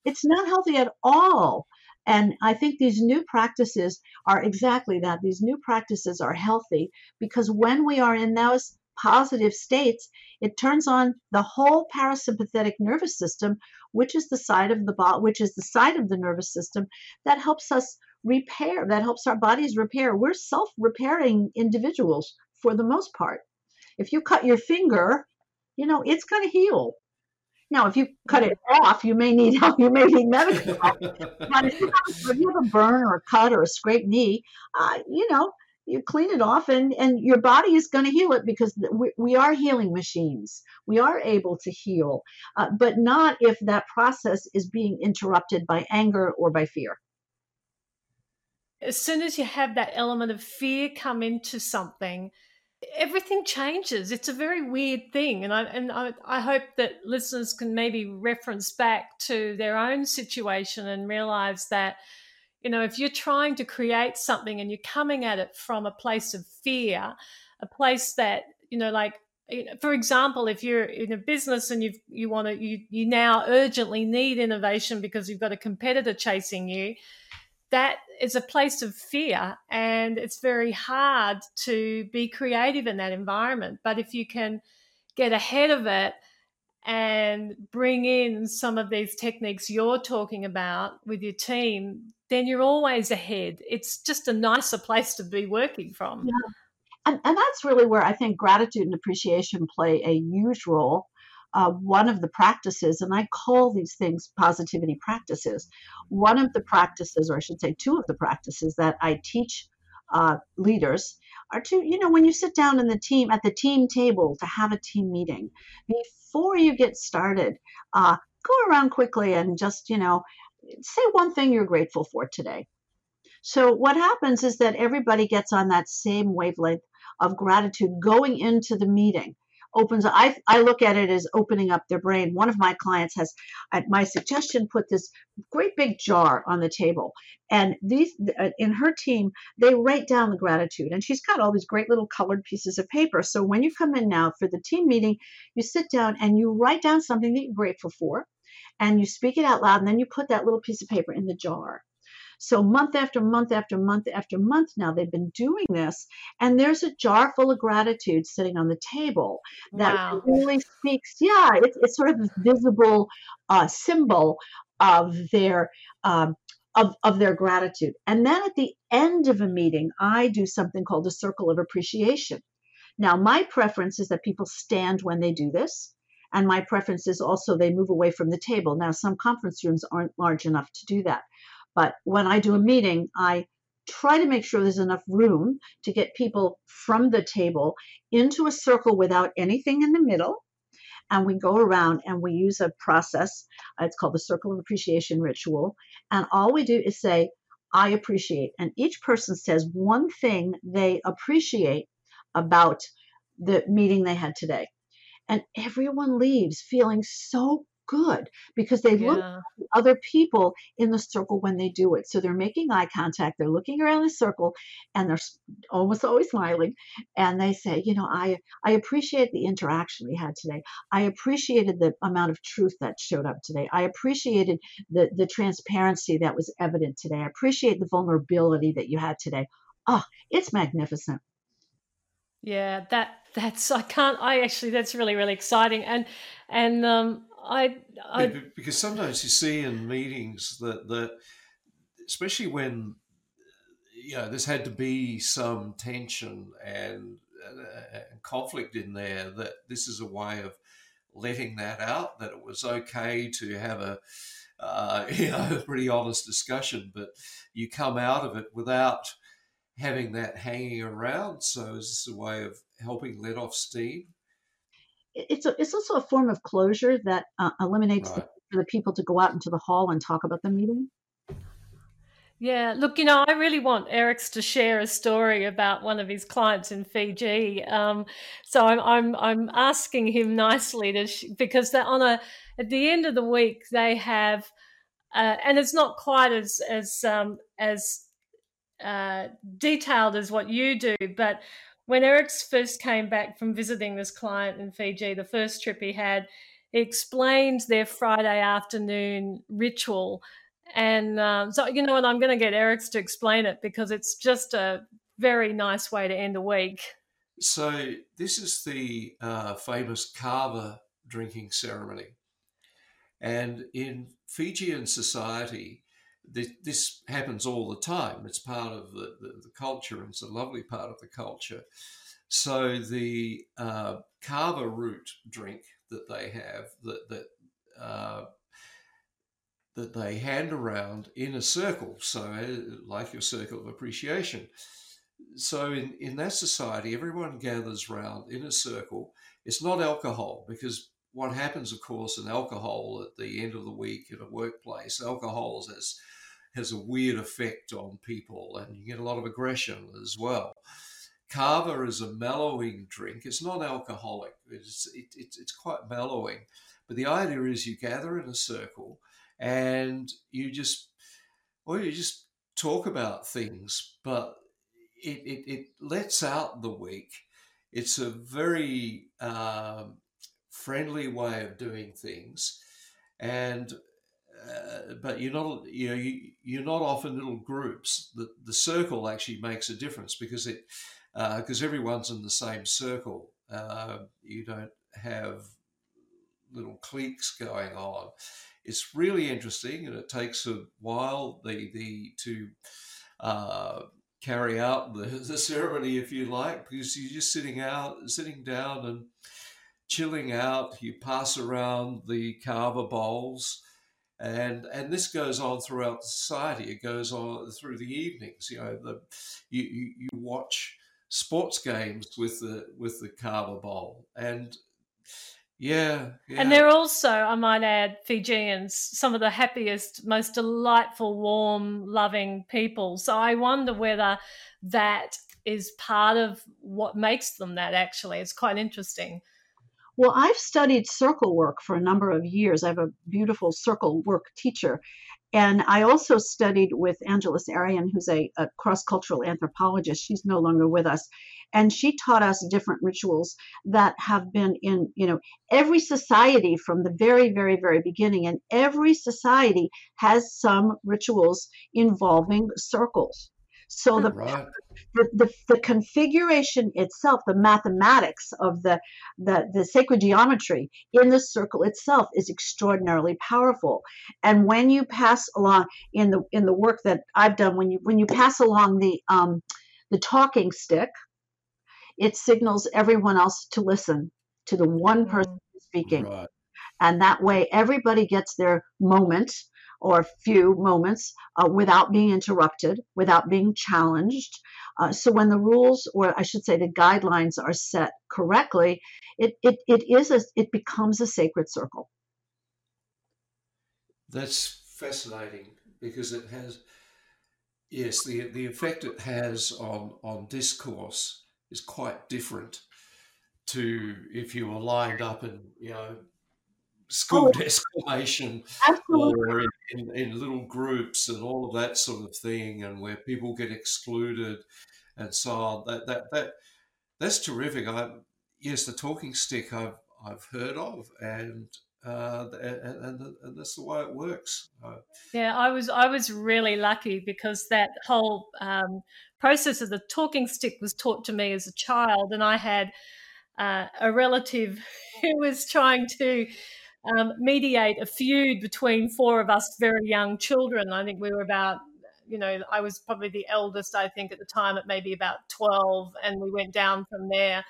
It's not healthy at all. And I think these new practices are exactly that. These new practices are healthy because when we are in those positive states, it turns on the whole parasympathetic nervous system, which is the side of the body, which is the side of the nervous system that helps us repair, that helps our bodies repair. We're self-repairing individuals for the most part. If you cut your finger, you know, it's going to heal. Now, if you cut it off, you may need help. You may need medical help. [LAUGHS] but if you, have, if you have a burn or a cut or a scraped knee, uh, you know, you clean it off and, and your body is going to heal it because we, we are healing machines. We are able to heal, uh, but not if that process is being interrupted by anger or by fear. As soon as you have that element of fear come into something, everything changes. It's a very weird thing, and I and I, I, hope that listeners can maybe reference back to their own situation and realize that you know if you're trying to create something and you're coming at it from a place of fear, a place that you know like for example, if you're in a business and you you want to you you now urgently need innovation because you've got a competitor chasing you, that is a place of fear and it's very hard to be creative in that environment. But if you can get ahead of it and bring in some of these techniques you're talking about with your team, then you're always ahead. It's just a nicer place to be working from. Yeah. And, and that's really where I think gratitude and appreciation play a huge role uh, one of the practices, and I call these things positivity practices. One of the practices, or I should say, two of the practices that I teach uh, leaders are to, you know, when you sit down in the team at the team table to have a team meeting, before you get started, uh, go around quickly and just, you know, say one thing you're grateful for today. So what happens is that everybody gets on that same wavelength of gratitude going into the meeting opens I, I look at it as opening up their brain. One of my clients has at my suggestion put this great big jar on the table. And these uh, in her team they write down the gratitude. And she's got all these great little colored pieces of paper. So when you come in now for the team meeting you sit down and you write down something that you're grateful for and you speak it out loud and then you put that little piece of paper in the jar so month after month after month after month now, they've been doing this, and there's a jar full of gratitude sitting on the table that wow. really speaks. Yeah, it's, it's sort of a visible uh, symbol of their um, of, of their gratitude. And then at the end of a meeting, I do something called a circle of appreciation. Now, my preference is that people stand when they do this. And my preference is also they move away from the table. Now, some conference rooms aren't large enough to do that. But when I do a meeting, I try to make sure there's enough room to get people from the table into a circle without anything in the middle. And we go around and we use a process. Uh, it's called the Circle of Appreciation Ritual. And all we do is say, I appreciate. And each person says one thing they appreciate about the meeting they had today. And everyone leaves feeling so good because they yeah. look at other people in the circle when they do it. So they're making eye contact, they're looking around the circle, and they're almost [LAUGHS] always smiling. And they say, you know, I I appreciate the interaction we had today. I appreciated the amount of truth that showed up today. I appreciated the the transparency that was evident today. I appreciate the vulnerability that you had today. Oh, it's magnificent. Yeah, that that's I can't I actually that's really really exciting and and um I, I because sometimes you see in meetings that that especially when you know there's had to be some tension and, and conflict in there that this is a way of letting that out that it was okay to have a uh, [LAUGHS] you know a pretty honest discussion but you come out of it without having that hanging around. So is this a way of helping let off steam it's a, it's also a form of closure that uh, eliminates right. the, for the people to go out into the hall and talk about the meeting. Yeah, look, you know, I really want Erics to share a story about one of his clients in Fiji. Um, so I'm, I'm I'm asking him nicely to sh- because they're on a at the end of the week they have, uh, and it's not quite as as um, as uh, detailed as what you do, but when Erics first came back from visiting this client in Fiji, the first trip he had, he explained their Friday afternoon ritual. And um, so, you know what, I'm going to get Erics to explain it because it's just a very nice way to end a week. So, this is the uh, famous kava drinking ceremony. And in Fijian society, this, this happens all the time. It's part of the, the, the, culture, and it's a lovely part of the culture. So the uh, kava root drink that they have, that that uh, that they hand around in a circle, so uh, like your circle of appreciation. So in, in that society, everyone gathers round in a circle. It's not alcohol because what happens, of course, in alcohol at the end of the week in a workplace, alcohol has has a weird effect on people, and you get a lot of aggression as well. Kava is a mellowing drink. It's not alcoholic. It's it, it, it's quite mellowing, but the idea is you gather in a circle and you just well you just talk about things, but it it, it lets out the week. It's a very um, friendly way of doing things, and uh, but you're not you know you, you're not off in little groups. The the circle actually makes a difference because it because uh, everyone's in the same circle. Uh, you don't have little cliques going on. It's really interesting, and it takes a while the the to uh, carry out the, [LAUGHS] the ceremony, if you like, because you're just sitting out, sitting down and chilling out. You pass around the kava bowls and and this goes on throughout society. It goes on through the evenings. You know, the you you, watch sports games with the with the kava bowl, and yeah, yeah, And they're also, I might add, Fijians, some of the happiest, most delightful, warm, loving people. So I wonder whether that is part of what makes them that. Actually, it's quite interesting. Well, I've studied circle work for a number of years. I have a beautiful circle work teacher. And I also studied with Angeles Arrien, who's a, a cross cultural anthropologist. She's no longer with us. And she taught us different rituals that have been in, you know, every society from the very, very, very beginning. And every society has some rituals involving circles. So the, Right. the, the, the configuration itself, the mathematics of the, the, the sacred geometry in the circle itself is extraordinarily powerful. And when you pass along in the in the work that I've done, when you when you pass along the um, the talking stick, it signals everyone else to listen to the one person speaking Right. and that way everybody gets their moment or a few moments uh, without being interrupted, without being challenged. Uh, so when the rules, or I should say the guidelines, are set correctly, it it, it is a it becomes a sacred circle. That's fascinating because it has, yes, the the effect it has on on discourse is quite different to if you were lined up and, you know school Oh, or in, in, in little groups and all of that sort of thing, and where people get excluded and so on. That that that that's terrific. I yes, the talking stick I've I've heard of, and uh, and, and, and that's the way it works. Uh, Yeah, I was I was really lucky because that whole um, process of the talking stick was taught to me as a child, and I had uh, a relative [LAUGHS] who was trying to um, mediate a feud between four of us very young children. I think we were about, you know, I was probably the eldest, I think, at the time, at maybe about 12, and we went down from there.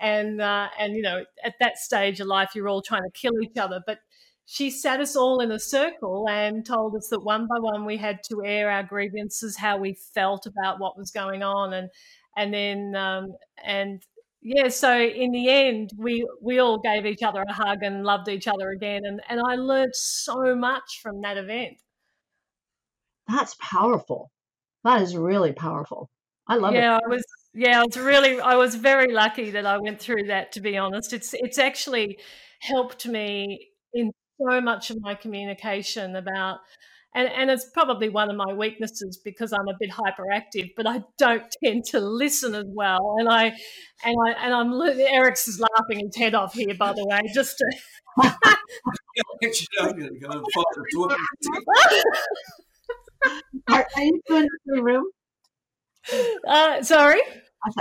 And, uh, and you know, at that stage of life, you're all trying to kill each other. But she sat us all in a circle and told us that one by one we had to air our grievances, how we felt about what was going on. And, and then, um, and yeah, so in the end, we we all gave each other a hug and loved each other again, and and I learned so much from that event. That's powerful. That is really powerful. I love it. Yeah, I was yeah, I was really I was very lucky that I went through that. To be honest, it's it's actually helped me in so much of my communication about. And, and it's probably one of my weaknesses because I'm a bit hyperactive, but I don't tend to listen as well. And I, and I, and I'm Eric's is laughing his head off here, by the way, just to actually, I'm going to go and find the talking stick. Are, are you two in the same room? [LAUGHS] uh, sorry.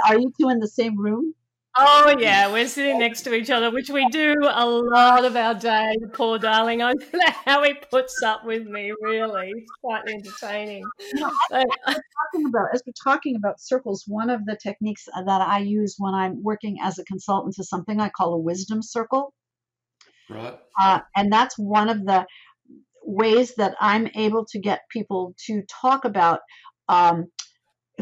Are you two in the same room? Oh yeah, we're sitting next to each other, which we do a lot of our day. Poor darling, I don't know how he puts up with me. Really, it's quite entertaining. But, talking about as we're talking about circles, one of the techniques that I use when I'm working as a consultant is something I call a wisdom circle, Right. uh, and that's one of the ways that I'm able to get people to talk about um,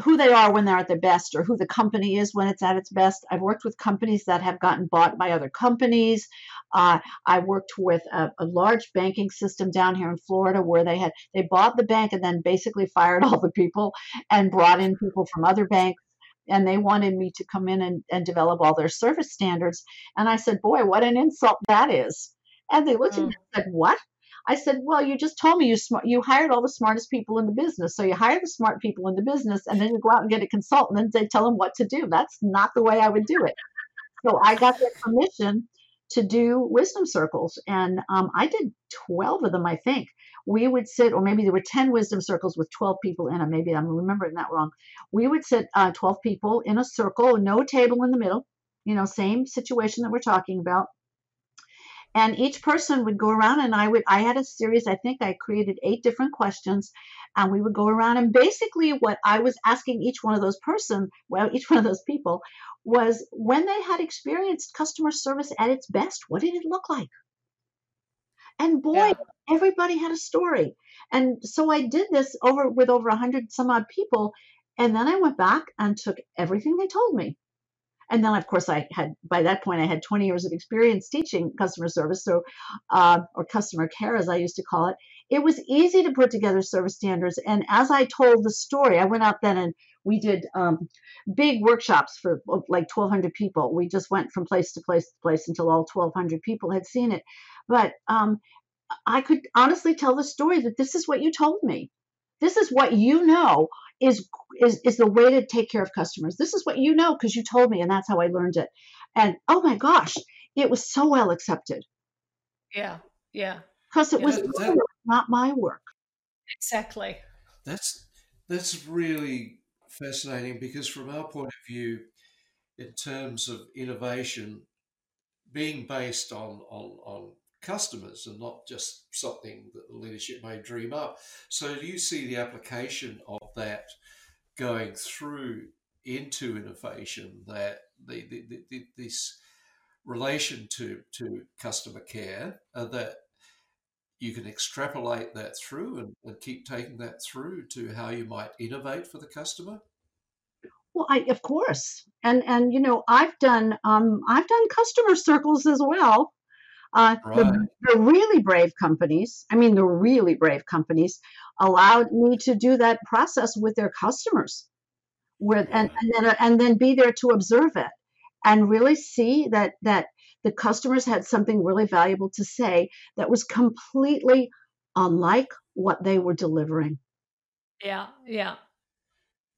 who they are when they're at their best, or who the company is when it's at its best. I've worked with companies that have gotten bought by other companies. Uh, I worked with a, a large banking system down here in Florida where they had they bought the bank and then basically [LAUGHS] fired all the people and brought in people from other banks and they wanted me to come in and, and develop all their service standards. And I said, Boy, what an insult that is. And they looked at me and said, What? I said, Well, you just told me you smart you hired all the smartest people in the business. So you hire the smart people in the business and then you go out and get a consultant and they tell them what to do. That's not the way I would do it. So I got their permission to do wisdom circles. And um, I did 12 of them, I think. We would sit, or maybe there were 10 wisdom circles with 12 people in them. Maybe I'm remembering that wrong. We would sit uh, 12 people in a circle, no table in the middle, you know, same situation that we're talking about. And each person would go around and I would, I had a series, I think I created eight different questions and we would go around and basically what I was asking each one of those person, well, each one of those people was when they had experienced customer service at its best, what did it look like? And boy, yeah, everybody had a story. And so I did this over with over a hundred some odd people. And then I went back and took everything they told me. And then, of course, I had by that point I had 20 years of experience teaching customer service, so uh, or customer care as I used to call it. It was easy to put together service standards. And as I told the story, I went out then and we did um, big workshops for like 1,200 people. We just went from place to place to place until all 1,200 people had seen it. But um, I could honestly tell the story that this is what you told me. This is what you know is is is the way to take care of customers. This is what you know because you told me, and that's how I learned it. And oh my gosh, it was so well accepted. Yeah, yeah. Because it yeah, was that, not my work. Exactly. That's that's really fascinating because from our point of view, in terms of innovation, being based on on on customers and not just something that the leadership may dream up. So, do you see the application of that going through into innovation? That the, the, the this relation to to customer care uh, that you can extrapolate that through and, and, keep taking that through to how you might innovate for the customer well i of course and and you know i've done um i've done customer circles as well uh, right. the, the really brave companies, I mean, the really brave companies, allowed me to do that process with their customers, with and, and then and then be there to observe it and really see that that the customers had something really valuable to say that was completely unlike what they were delivering. Yeah, yeah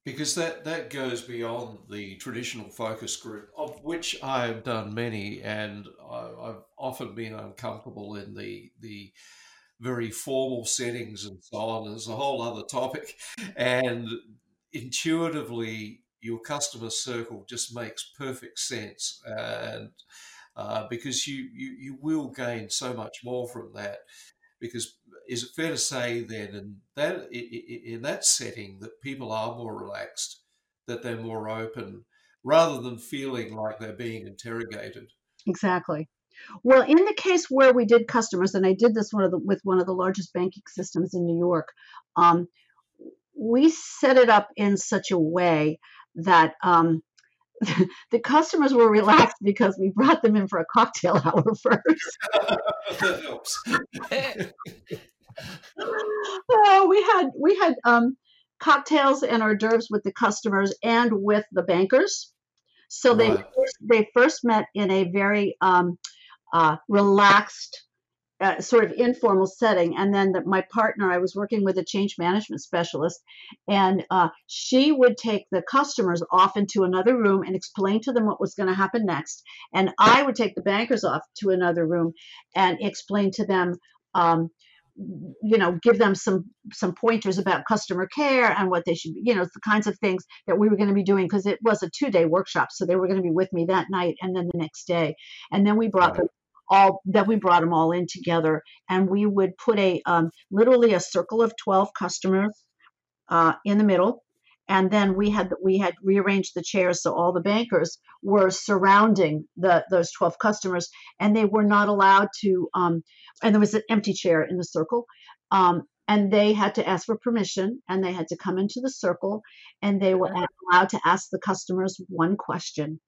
because that that goes beyond the traditional focus group, of which I have done many, and I, have often been uncomfortable in the the very formal settings and so on. There's a whole other topic, and intuitively, your customer circle just makes perfect sense, and uh, because you, you you will gain so much more from that because is it fair to say then in that in that setting that people are more relaxed, that they're more open, rather than feeling like they're being interrogated? Exactly. Well, in the case where we did customers, and I did this one the, with one of the largest banking systems in New York, um, we set it up in such a way that um, [LAUGHS] the customers were relaxed because we brought them in for a cocktail [LAUGHS] hour first. oh, we had we had um, cocktails and hors d'oeuvres with the customers and with the bankers. So they first, they first met in a very um, uh, relaxed uh, sort of informal setting. And then the, my partner, I was working with a change management specialist, and uh, she would take the customers off into another room and explain to them what was going to happen next. And I would take the bankers off to another room and explain to them. Um, you know give them some some pointers about customer care and what they should be you know the kinds of things that we were going to be doing because it was a two day workshop so they were going to be with me that night and then the next day and then we brought them all that we brought them all in together and we would put a um, literally a circle of 12 customers uh, in the middle and then we had we had rearranged the chairs so all the bankers were surrounding the those 12 customers and they were not allowed to um, and there was an empty chair in the circle um, and they had to ask for permission and they had to come into the circle and they were allowed to ask the customers one question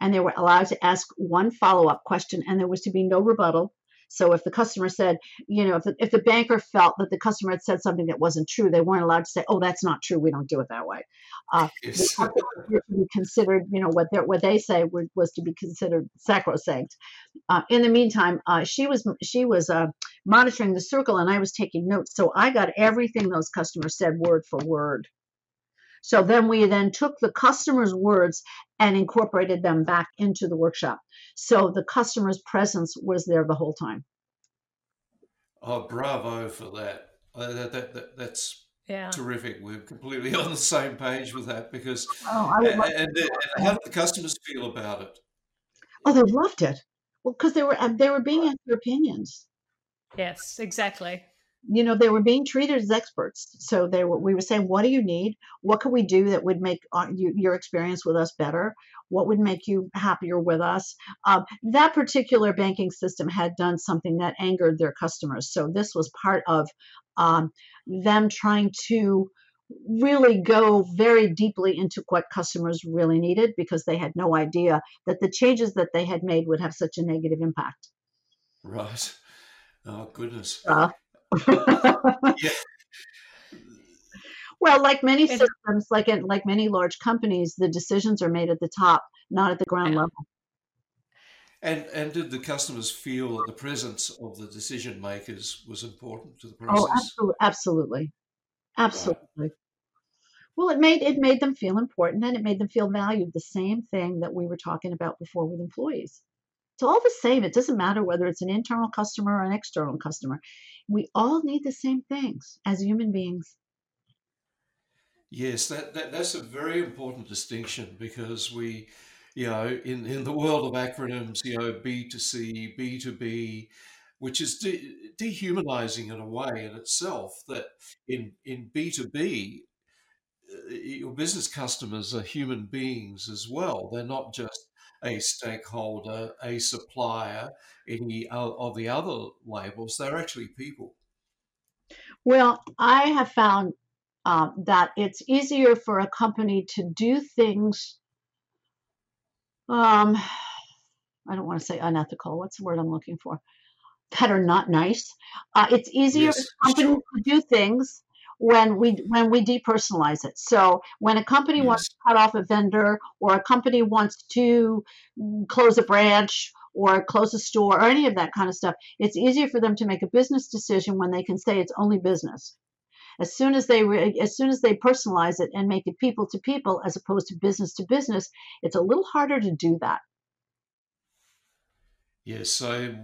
and they were allowed to ask one follow up question, and there was to be no rebuttal. So if the customer said, you know, if the, if the banker felt that the customer had said something that wasn't true, they weren't allowed to say, "Oh, that's not true. We don't do it that way." Uh, [LAUGHS] yes. to be considered, you know, what they what they say was, was to be considered sacrosanct. Uh, in the meantime, uh, she was she was uh, monitoring the circle, and I was taking notes, so I got everything those customers said word for word. So then we then took the customer's words and incorporated them back into the workshop. So the customer's presence was there the whole time. Oh, bravo for that. Uh, that, that, that that's yeah. terrific. We're completely [LAUGHS] on the same page with that because. Oh, I and, and, and how did the customers feel about it? Oh, they loved it. Well, because they were they were being asked their opinions. Yes, exactly you know they were being treated as experts. So they were we were saying what do you need? What can we do that would make uh, you, your experience with us better? What would make you happier with us? Um, that particular banking system had done something that angered their customers. So this was part of um, them trying to really go very deeply into what customers really needed because they had no idea that the changes that they had made would have such a negative impact. Right. Oh goodness. Uh, [LAUGHS] yeah. Well, like many systems, like in, like many large companies, the decisions are made at the top, not at the ground Yeah. level. And and did the customers feel that the presence of the decision makers was important to the Oh, process? absolutely, absolutely, Right. absolutely. Well, it made it made them feel important and it made them feel valued. The same thing that we were talking about before with employees. It's all the same. It doesn't matter whether it's an internal customer or an external customer. We all need the same things as human beings. Yes, that, that that's a very important distinction because we, you know, in, in the world of acronyms, you know, B2C, B2B, which is de- dehumanizing in a way in itself, that in, in B2B, uh, your business customers are human beings as well. They're not just a stakeholder, a supplier, any of the other labels. They're actually people. Well, I have found um, that it's easier for a company to do things. Um, I don't want to say unethical. What's the word I'm looking for? That are not nice. Uh, it's easier for Yes, companies sure. to do things when we when we depersonalize it. So when a company wants to cut off a vendor, or a company wants to close a branch, or close a store, or any of that kind of stuff, it's easier for them to make a business decision when they can say it's only business. As soon as they re- as soon as they personalize it and make it people to people as opposed to business to business, it's a little harder to do that. Yes. So,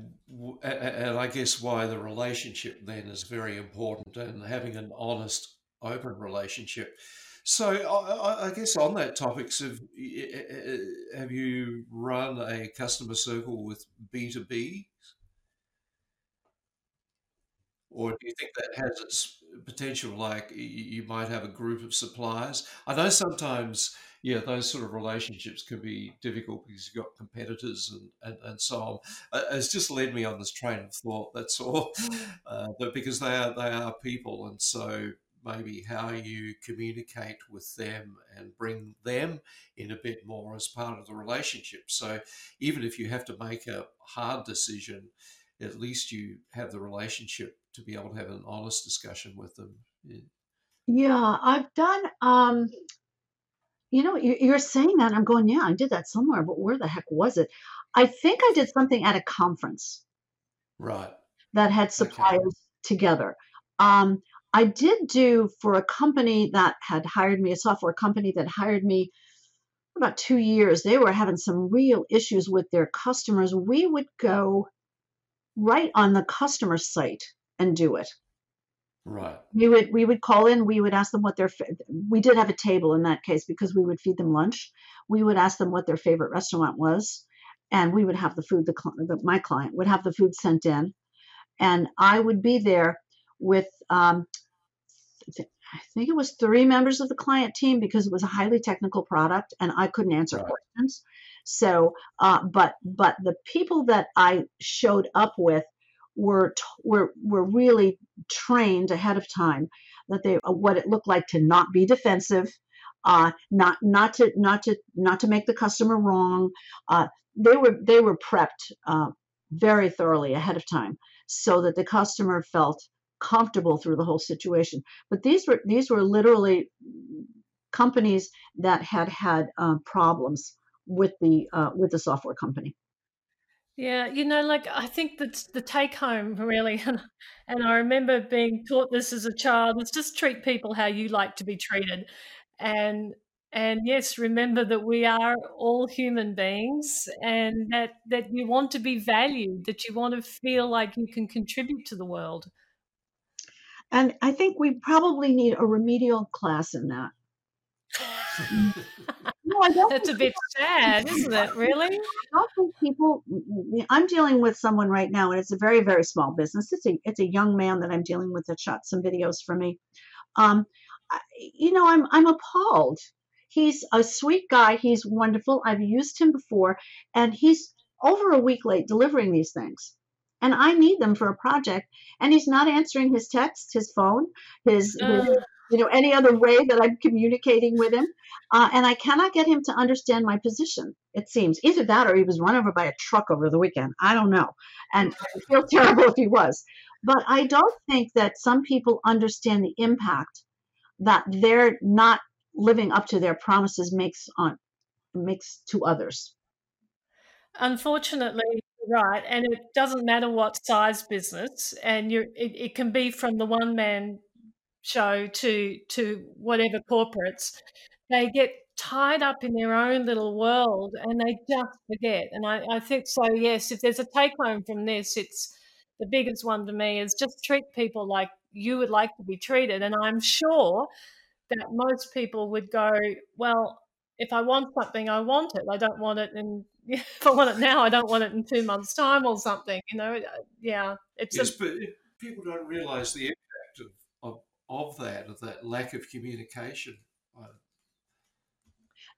and I guess why the relationship then is very important and having an honest, open relationship. So, I, I guess on that topic, have, have you run a customer circle with B2B, or do you think that has its potential? Like you might have a group of suppliers. I know sometimes, yeah, those sort of relationships can be difficult because you've got competitors and, and, and so on. Uh, It's just led me on this train of thought. That's all. [LAUGHS] Uh, but because they are they are people, and so maybe how you communicate with them and bring them in a bit more as part of the relationship. So even if you have to make a hard decision, at least you have the relationship to be able to have an honest discussion with them. Yeah. Yeah, I've done. Um, you know, you- you're saying that, I'm going, yeah, I did that somewhere, but where the heck was it? I think I did something at a conference. Right. that had Okay. suppliers together. Um, I did do for a company that had hired me, a software company that hired me about two years. They were having some real issues with their customers. We would go right on the customer site and do it. Right. We would we would call in. We would ask them what their we did have a table in that case because we would feed them lunch. We would ask them what their favorite restaurant was, and we would have the food. The, the my client would have the food sent in, and I would be there with um, I think it was three members of the client team because it was a highly technical product and I couldn't answer Right. questions. So, uh, but but the people that I showed up with were t- were were really trained ahead of time that they uh, what it looked like to not be defensive, uh, not not to not to not to make the customer wrong. Uh, they were they were prepped uh, very thoroughly ahead of time so that the customer felt comfortable through the whole situation. But these were these were literally companies that had had uh, problems with the uh, with the software company. Yeah, you know, like I think that the take home really, [LAUGHS] and I remember being taught this as a child, is just treat people how you like to be treated. And and yes, remember that we are all human beings and that that you want to be valued, that you want to feel like you can contribute to the world. And I think we probably need a remedial class in that. [LAUGHS] Mm. [LAUGHS] No. That's a bit sad, isn't it? Really? I think people. I'm dealing with someone right now, and it's a very, very small business. It's a it's a young man that I'm dealing with that shot some videos for me. Um, I, you know, I'm I'm appalled. He's a sweet guy. He's wonderful. I've used him before, and he's over a week late delivering these things. And I need them for a project, and he's not answering his text, his phone, his, his Uh, you know any other way that I'm communicating with him, uh, and I cannot get him to understand my position. It seems either that or he was run over by a truck over the weekend. I don't know, and I feel [LAUGHS] terrible if he was. But I don't think that some people understand the impact that they're not living up to their promises makes on makes to others. Unfortunately, right, and it doesn't matter what size business, and you it, it can be from the one man show to to whatever corporates. They get tied up in their own little world and they just forget. And I, I think so. Yes, if there's a take home from this, it's the biggest one to me is just treat people like you would like to be treated. And I'm sure that most people would go, well, if I want something, I want it. I don't want it in [LAUGHS] if I want it now, I don't want it in two months' time or something. You know, uh, yeah, it's yes, a, but people don't realise the of, of of that of that lack of communication.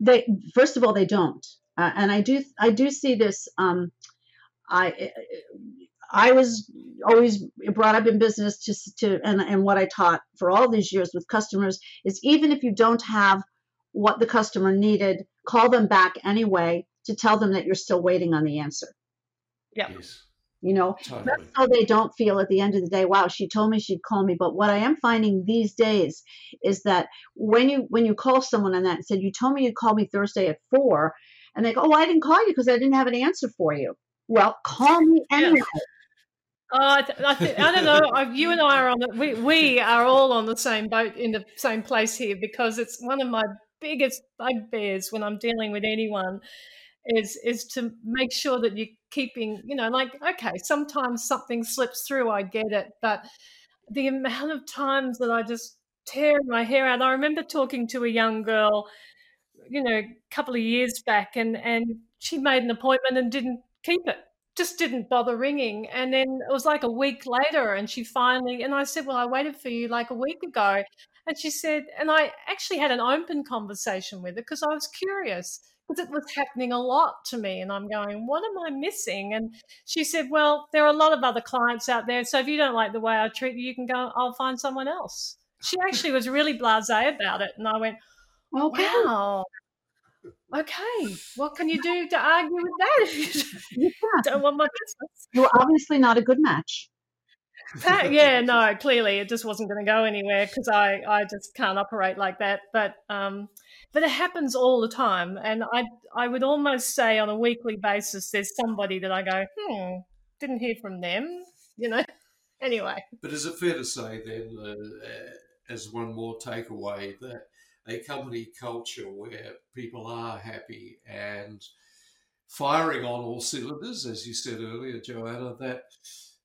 They first of all they don't, uh, and I do I do see this. Um, I I was always brought up in business to, to and, and what I taught for all these years with customers is even if you don't have what the customer needed, call them back anyway to tell them that you're still waiting on the answer. Yeah. Yes. You know, totally. so they don't feel at the end of the day, wow, she told me she'd call me. But what I am finding these days is that when you when you call someone on that and said, You told me you'd call me Thursday at four, and they go, Oh, I didn't call you because I didn't have an answer for you. Well, call me anyway. Yeah. Oh, I, th- I, th- I, don't know. You and I are on the, we, we are all on the same boat in the same place here because it's one of my biggest bugbears when I'm dealing with anyone is is to make sure that you're keeping, you know, like okay, sometimes something slips through, I get it, but the amount of times that I just tear my hair out. I remember talking to a young girl, you know, a couple of years back, and and she made an appointment and didn't keep it just didn't bother ringing. And then it was like a week later, and she finally, and I said, Well, I waited for you like a week ago. And she said, and I actually had an open conversation with her because I was curious because it was happening a lot to me. And I'm going, What am I missing? And she said, Well, there are a lot of other clients out there. So if you don't like the way I treat you, you can go, I'll find someone else. She actually was really blase about it. And I went, Okay. Wow okay, what can you do to argue with that if you don't [LAUGHS] want my business? You're obviously not a good match. That, yeah, no, clearly it just wasn't going to go anywhere because I, I just can't operate like that. But um, but it happens all the time, and I I would almost say on a weekly basis there's somebody that I go, hmm, didn't hear from them, you know. [LAUGHS] Anyway, but is it fair to say then, uh, as one more takeaway, that a company culture where people are happy and firing on all cylinders, as you said earlier, Joanna, that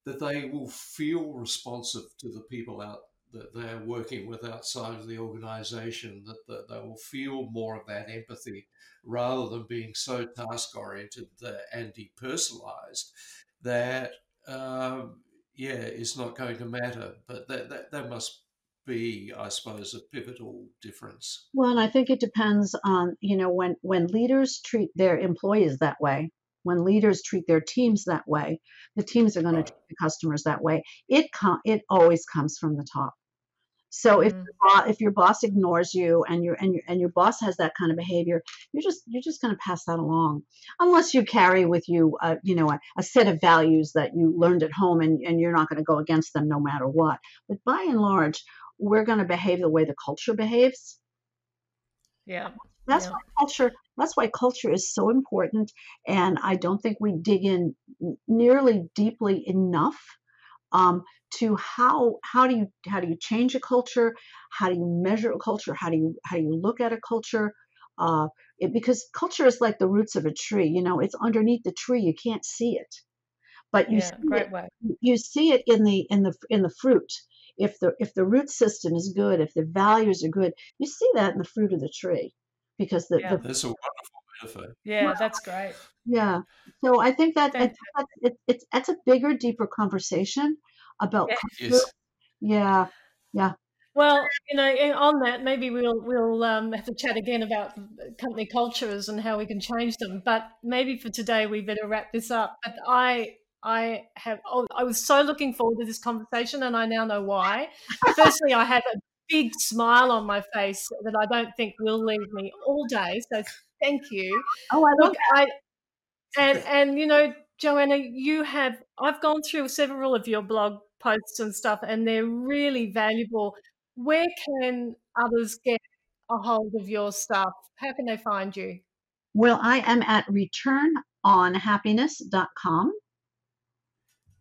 that they will feel responsive to the people out that they're working with outside of the organization, that, that they will feel more of that empathy rather than being so task oriented and depersonalized that, um, yeah, it's not going to matter. But that, that, that must be, I suppose, a pivotal difference? Well, and I think it depends on, you know, when when leaders treat their employees that way, when leaders treat their teams that way, the teams are going right. to treat the customers that way. It com- it always comes from the top. So if mm. if your boss ignores you and your and your and your boss has that kind of behavior, you're just you're just going to pass that along, unless you carry with you, a, you know, a, a set of values that you learned at home, and and you're not going to go against them no matter what. But by and large, we're going to behave the way the culture behaves. Yeah. That's yeah. why culture that's why culture is so important and I don't think we dig in nearly deeply enough um, to how how do you how do you change a culture? How do you measure a culture? How do you how do you look at a culture? Uh, it, because culture is like the roots of a tree you know it's underneath the tree you can't see it. But you yeah, see it, way. you see it in the in the in the fruit. If the if the root system is good, if the values are good, you see that in the fruit of the tree, because the, yeah. the that's a wonderful metaphor. Yeah, well, that's great. Yeah, so I think that I think that's, it, it's that's a bigger, deeper conversation about. Yes. Yeah, yeah. Well, you know, on that, maybe we'll we'll um, have to chat again about company cultures and how we can change them. But maybe for today, we better wrap this up. But I I have. Oh, I was so looking forward to this conversation, and I now know why. Firstly, I have a big smile on my face that I don't think will leave me all day. So thank you. Oh, I look. I and and you know, Joanna, you have. I've gone through several of your blog posts and stuff, and they're really valuable. Where can others get a hold of your stuff? How can they find you? Well, I am at returnonhappiness.com.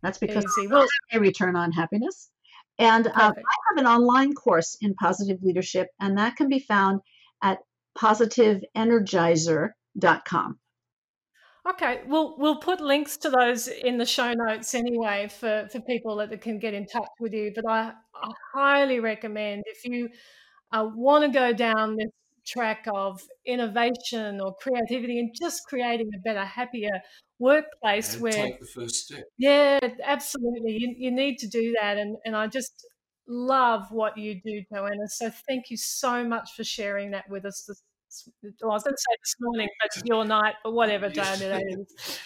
That's because Easy. I Well, a return on happiness. And um. I have an online course in positive leadership, and that can be found at positiveenergizer.com. Okay, we'll we'll put links to those in the show notes anyway for for people that can get in touch with you. But I, I highly recommend if you uh, want to go down this track of innovation or creativity and just creating a better, happier workplace And where take the first step. yeah, absolutely. You, you need to do that. And, and I just love what you do, Joanna. So thank you so much for sharing that with us. This, well, I was going to say this morning, but it's [LAUGHS] your night, but whatever day it [LAUGHS] is.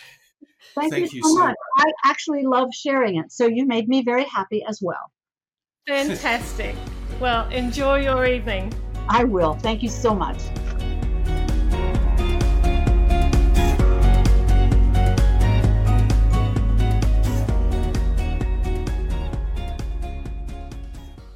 Thank, Thank you you so so much. I actually love sharing it. So you made me very happy as well. Fantastic. Well, enjoy your evening. I will. Thank you so much.